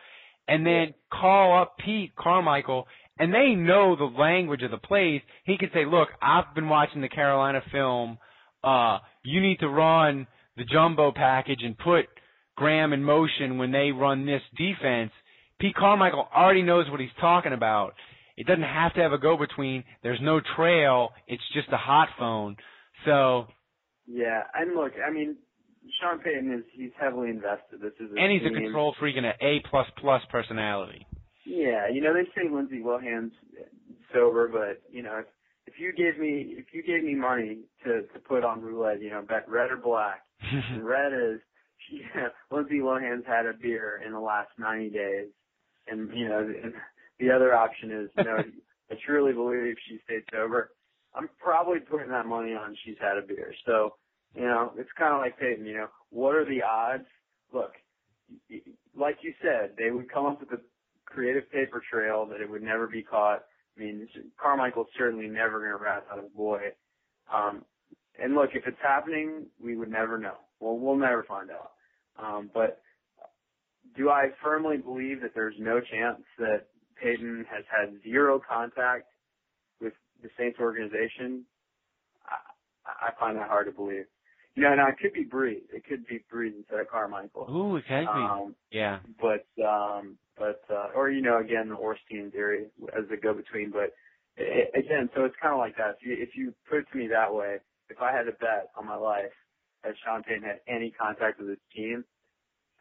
and then call up Pete Carmichael and they know the language of the plays. He could say, "Look, I've been watching the Carolina film. Uh, you need to run the jumbo package and put Graham in motion when they run this defense." Pete Carmichael already knows what he's talking about. It doesn't have to have a go-between. There's no trail. It's just a hot phone. So. Yeah, and look, I mean, Sean Payton is he's heavily invested. This is and he's team. a control freak and an A plus plus personality. Yeah, you know they say Lindsey Lohan's sober, but you know if, if you gave me if you gave me money to to put on roulette, you know bet red or black, red is yeah, Lindsey Lohan's had a beer in the last 90 days, and you know and the other option is you know I truly believe she stayed sober. I'm probably putting that money on she's had a beer. So you know, it's kind of like Payton, you know, what are the odds? Look, like you said, they would come up with a creative paper trail that it would never be caught. I mean, Carmichael's certainly never going to rat out his boy. Um, and look, if it's happening, we would never know. Well, we'll never find out. Um, but do I firmly believe that there's no chance that Payton has had zero contact with the Saints organization? I, I find that hard to believe. No, no, it could be Brees. It could be Brees instead of Carmichael. Ooh, it could um, be. Yeah. But um but uh or you know again the Ornstein theory as a go between but it, again so it's kind of like that if you if you put it to me that way if I had to bet on my life that Sean Payton had any contact with his team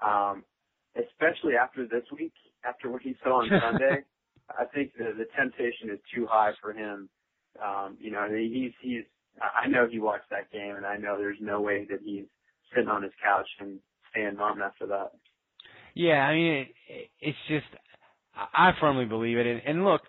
um especially after this week after what he saw on Sunday I think the the temptation is too high for him um you know he's he's I know he watched that game, and I know there's no way that he's sitting on his couch and staying mum after that. Yeah, I mean, it, it's just I firmly believe it, and, and look,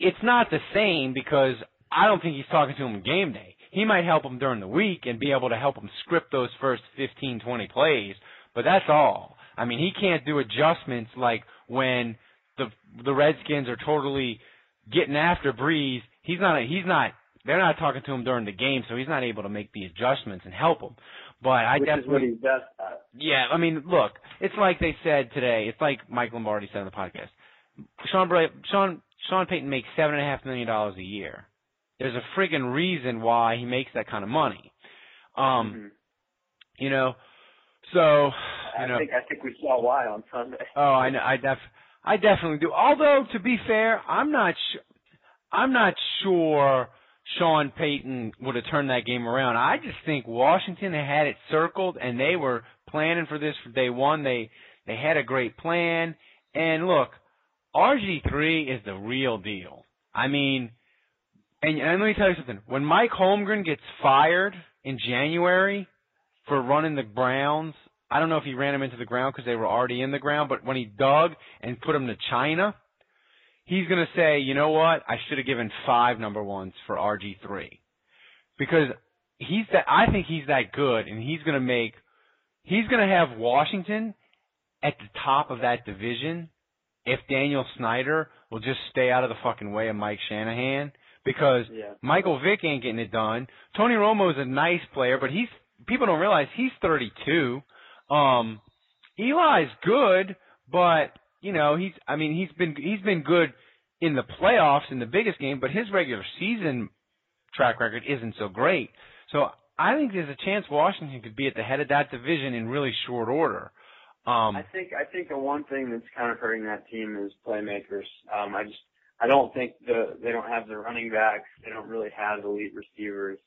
it's not the same because I don't think he's talking to him game day. He might help him during the week and be able to help him script those first 15, 20 plays, but that's all. I mean, he can't do adjustments like when the the Redskins are totally getting after Brees. He's not. A, he's not they're not talking to him during the game, so he's not able to make the adjustments and help him. But I Which definitely is what best at. yeah, I mean, look, it's like they said today. It's like Mike Lombardi said on the podcast. Sean Bra- Sean Sean Payton makes seven and a half million dollars a year. There's a friggin' reason why he makes that kind of money. Um, Mm-hmm. you know, so you I know. think I think we saw why on Sunday. Oh, I know. I def I definitely do. Although to be fair, I'm not sure. I'm not sure Sean Payton would have turned that game around. I just think Washington had it circled and they were planning for this from day one. They they had a great plan. And look, RG3 is the real deal. I mean, and, and let me tell you something. When Mike Holmgren gets fired in January for running the Browns, I don't know if he ran them into the ground because they were already in the ground, but when he dug and put them to China, he's going to say, you know what? I should have given five number ones for RG3 because he's that. I think he's that good, and he's going to make. He's going to have Washington at the top of that division if Daniel Snyder will just stay out of the fucking way of Mike Shanahan because Yeah. Michael Vick ain't getting it done. Tony Romo is a nice player, but he's people don't realize he's 32. Um, Eli's good, but you know he's. I mean he's been he's been good in the playoffs in the biggest game, but his regular season track record isn't so great. So I think there's a chance Washington could be at the head of that division in really short order. Um, I think I think the one thing that's kind of hurting that team is playmakers. Um, I just I don't think the they don't have the running backs. They don't really have elite receivers.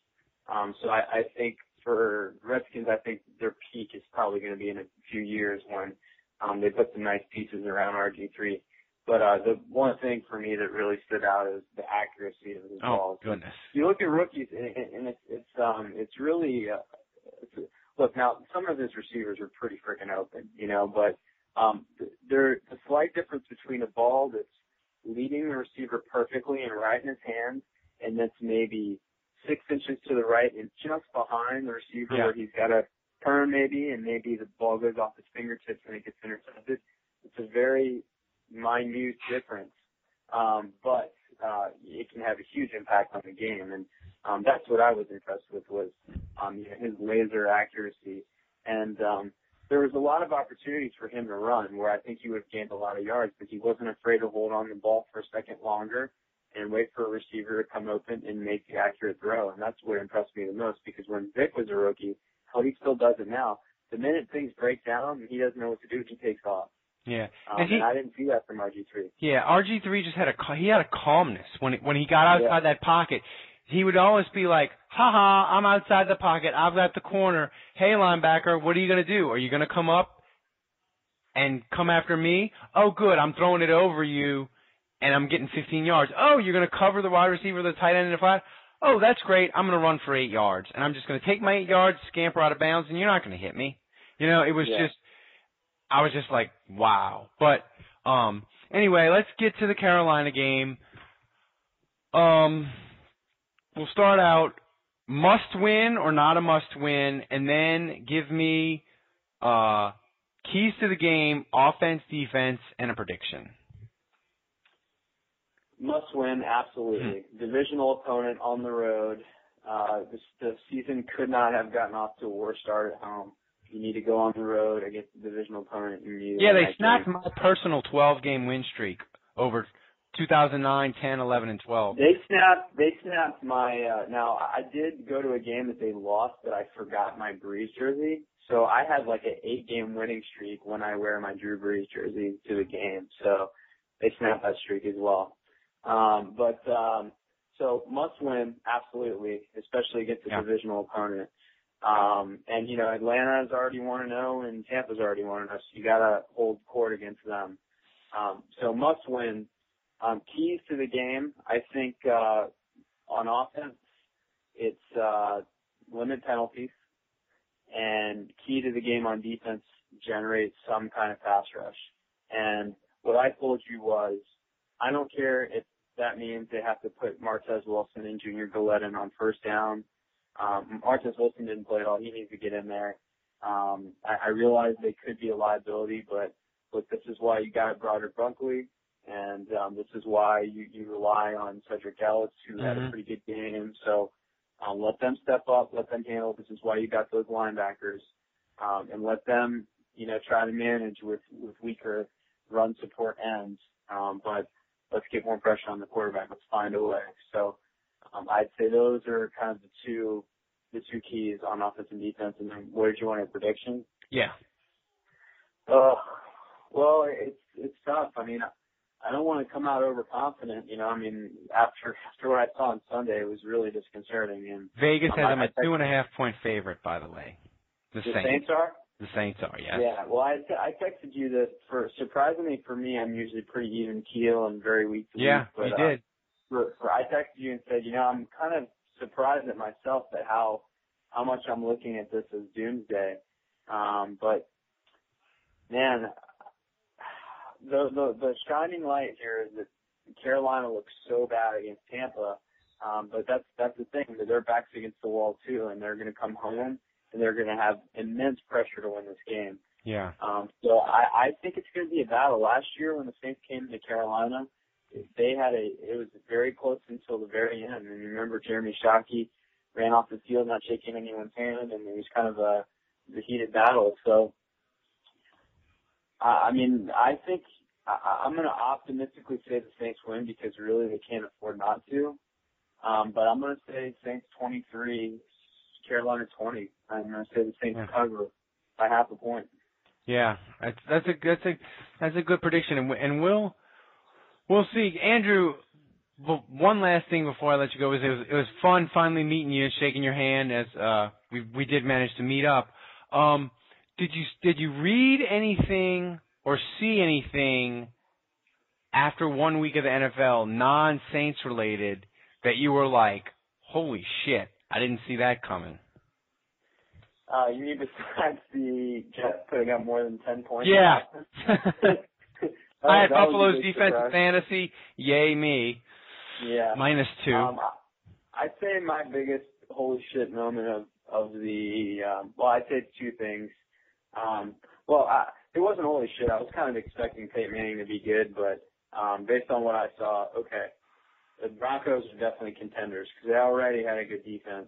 Um, so I, I think for Redskins, I think their peak is probably going to be in a few years when um, they put some nice pieces around RG3. But uh, the one thing for me that really stood out is the accuracy of his oh balls. goodness. You look at rookies, and it's it's um it's really uh, it's, look now. Some of his receivers are pretty freaking open, you know, but um there the slight difference between a ball that's leading the receiver perfectly and right in his hands, and that's maybe six inches to the right and just behind the receiver Yeah. where he's got to turn maybe, and maybe the ball goes off his fingertips and it gets intercepted. It's a very minute difference, um, but uh, it can have a huge impact on the game, and um, that's what I was impressed with was um, you know, his laser accuracy, and um, there was a lot of opportunities for him to run where I think he would have gained a lot of yards, but he wasn't afraid to hold on the ball for a second longer and wait for a receiver to come open and make the accurate throw, and that's what impressed me the most because when Vick was a rookie, how he still does it now. The minute things break down he doesn't know what to do, he takes off. Yeah, Um, and he and I didn't see that from RG3. Yeah, RG three just had a he had a calmness when it, when he got outside that pocket. He would always be like, "Ha ha, I'm outside the pocket. I've got the corner. Hey linebacker, what are you gonna do? Are you gonna come up and come after me? Oh, good. I'm throwing it over you, and I'm getting 15 yards. Oh, you're gonna cover the wide receiver, the tight end, and the flat. Oh, that's great. I'm gonna run for eight yards, and I'm just gonna take my eight yards, scamper out of bounds, and you're not gonna hit me. You know, it was Yeah. just I was just like, wow. But um anyway, let's get to the Carolina game. Um we'll start out must win or not a must win and then give me uh keys to the game, offense, defense, and a prediction. Must win, absolutely. Divisional opponent on the road. Uh, this, the season could not have gotten off to a worse start at home. You need to go on the road against the divisional opponent. Yeah, they snapped game. my personal 12 game win streak over 2009, 10, 11, and 12. They snapped. They snapped my. Uh, now I did go to a game that they lost, but I forgot my Brees jersey. So I had like an eight game winning streak when I wear my Drew Brees jersey to the game. So they snapped that streak as well. Um, but um, so must win, absolutely, especially against a Yeah. divisional opponent. Um, and you know Atlanta's already one to zero, and Tampa's already one to zero. So you got to hold court against them. Um, so must win. Um, keys to the game, I think uh, on offense, it's uh, limit penalties, and key to the game on defense, generate some kind of pass rush. And what I told you was, I don't care if that means they have to put Martez Wilson and Junior Galettin on first down. Um, Martez Wilson didn't play at all. He needs to get in there. Um, I, I realize they could be a liability, but look, this is why you got Broderick Bunkley, and um, this is why you, you rely on Sedrick Ellis, who had a Mhm. pretty good game. So Um, let them step up, let them handle. This is why you got those linebackers, um, and let them, you know, try to manage with with weaker run support ends. Um, but let's get more pressure on the quarterback. Let's find a way. So um, I'd say those are kind of the two the two keys on offense and defense. And then where did you want your prediction? Yeah. Uh, well, it's it's tough. I mean, I don't want to come out overconfident. You know, I mean, after after what I saw on Sunday, it was really disconcerting. And Vegas um, has them a two and a half point favorite, by the way. The, The Saints. Saints are. The Saints are, yes. Yeah. Well, I I texted you that for surprisingly for me, I'm usually pretty even keel and very weak to Yeah, week. But, you uh, did. for, for I texted you and said, you know, I'm kind of surprised at myself at how how much I'm looking at this as doomsday. Um, but man, the the the shining light here is that Carolina looks so bad against Tampa. Um, but that's that's the thing that their backs against the wall too, and they're going to come home and they're going to have immense pressure to win this game. Yeah. Um, so I, I think it's going to be a battle. Last year when the Saints came to Carolina, they had a it was very close until the very end. And remember Jeremy Shockey ran off the field not shaking anyone's hand, and it was kind of a the heated battle. So I, I mean, I think I, I'm going to optimistically say the Saints win because really they can't afford not to. Um, but I'm going to say Saints 23, Carolina 20. I'm going to say the Saints Yeah. cover by half a point. Yeah, that's that's a that's a that's a good prediction, and and we'll we'll see. Andrew, one last thing before I let you go is it was it was fun finally meeting you, and shaking your hand as uh we we did manage to meet up. Um, did you did you read anything or see anything after one week of the NFL non Saints related that you were like, holy shit, I didn't see that coming. Uh, you to besides the Jets putting up more than 10 points? Yeah. I had that was a Buffalo's defense surprise. fantasy. Yay me. Yeah. Minus two. Um, I'd say my biggest holy shit moment of of the um, well, I'd say two things. Um, well, I, it wasn't holy shit. I was kind of expecting Peyton Manning to be good, but um, based on what I saw, okay, the Broncos are definitely contenders because they already had a good defense,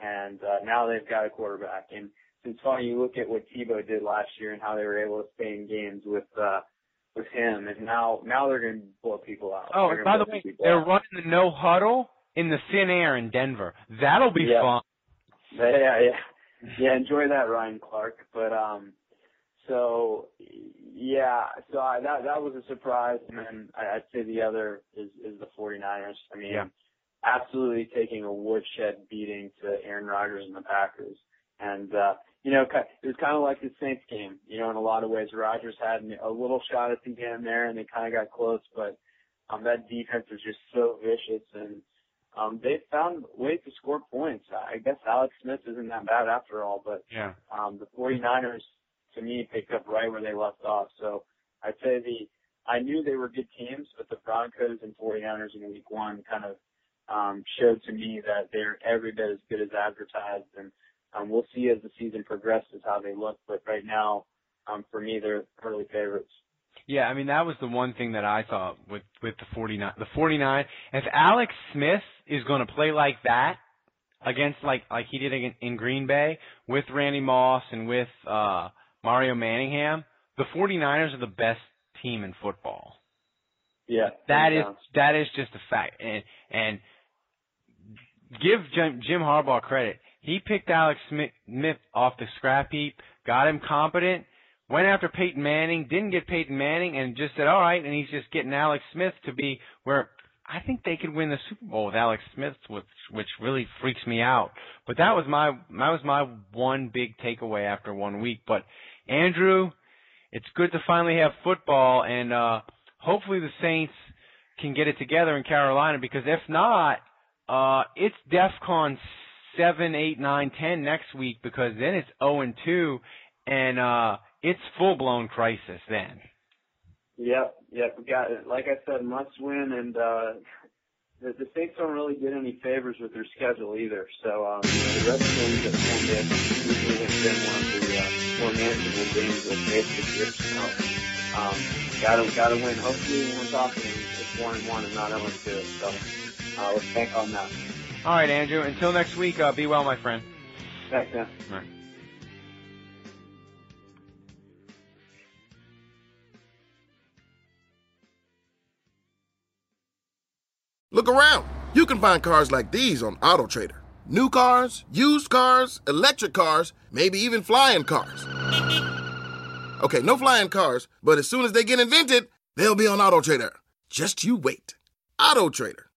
and uh, now they've got a quarterback. And it's funny you look at what Tebow did last year and how they were able to stay in games with uh, with him, and now now they're going to blow people out. oh, and by the way, they're out. running the no huddle in the thin air in Denver. That'll be Yeah. fun. Yeah, yeah, yeah. Enjoy that, Ryan Clark. But um, so yeah, so I, that that was a surprise, and then I, I'd say the other is is the 49ers. I mean, Yeah. Absolutely taking a woodshed beating to Aaron Rodgers and the Packers, and uh, you know, it was kind of like the Saints game. You know, in a lot of ways, Rodgers had a little shot at the end there, and they kind of got close, but um, that defense was just so vicious and um, they found ways to score points. I guess Alex Smith isn't that bad after all, but Yeah. um, the 49ers, to me, picked up right where they left off. So I'd say the I knew they were good teams, but the Broncos and 49ers in Week One kind of um, showed to me that they're every bit as good as advertised, and um, we'll see as the season progresses how they look. But right now, um, for me, they're early favorites. Yeah, I mean that was the one thing that I thought with with the 49 the 49 if Alex Smith is going to play like that against like like he did in, in Green Bay with Randy Moss and with uh Mario Manningham, the 49ers are the best team in football. Yeah, That is down. that is just a fact, and and give Jim, Jim Harbaugh credit. He picked Alex Smith, off the scrap heap, got him competent, went after Peyton Manning, didn't get Peyton Manning, and just said, all right, and he's just getting Alex Smith to be where I think they could win the Super Bowl with Alex Smith, which which really freaks me out. But that was my that was my one big takeaway after one week. But Andrew, it's good to finally have football, and uh hopefully the Saints can get it together in Carolina because if not, uh it's DEFCON seven, eight, nine, ten next week because then it's zero and two, and uh it's full blown crisis then. Yep, yep. We got it. Like I said, must win, and uh, the, the Saints don't really get any favors with their schedule either. So um, you know, the rest of them that won this usually has been one of the uh, more manageable games of this year. So um, gotta gotta win. Hopefully, we're talking, it's one and one and not zero and two. So uh, let's bank on that. All right, Andrew. Until next week, uh, be well, my friend. Thanks, man. All right. Look around. You can find cars like these on AutoTrader. New cars, used cars, electric cars, maybe even flying cars. Okay, no flying cars, but as soon as they get invented, they'll be on AutoTrader. Just you wait. AutoTrader.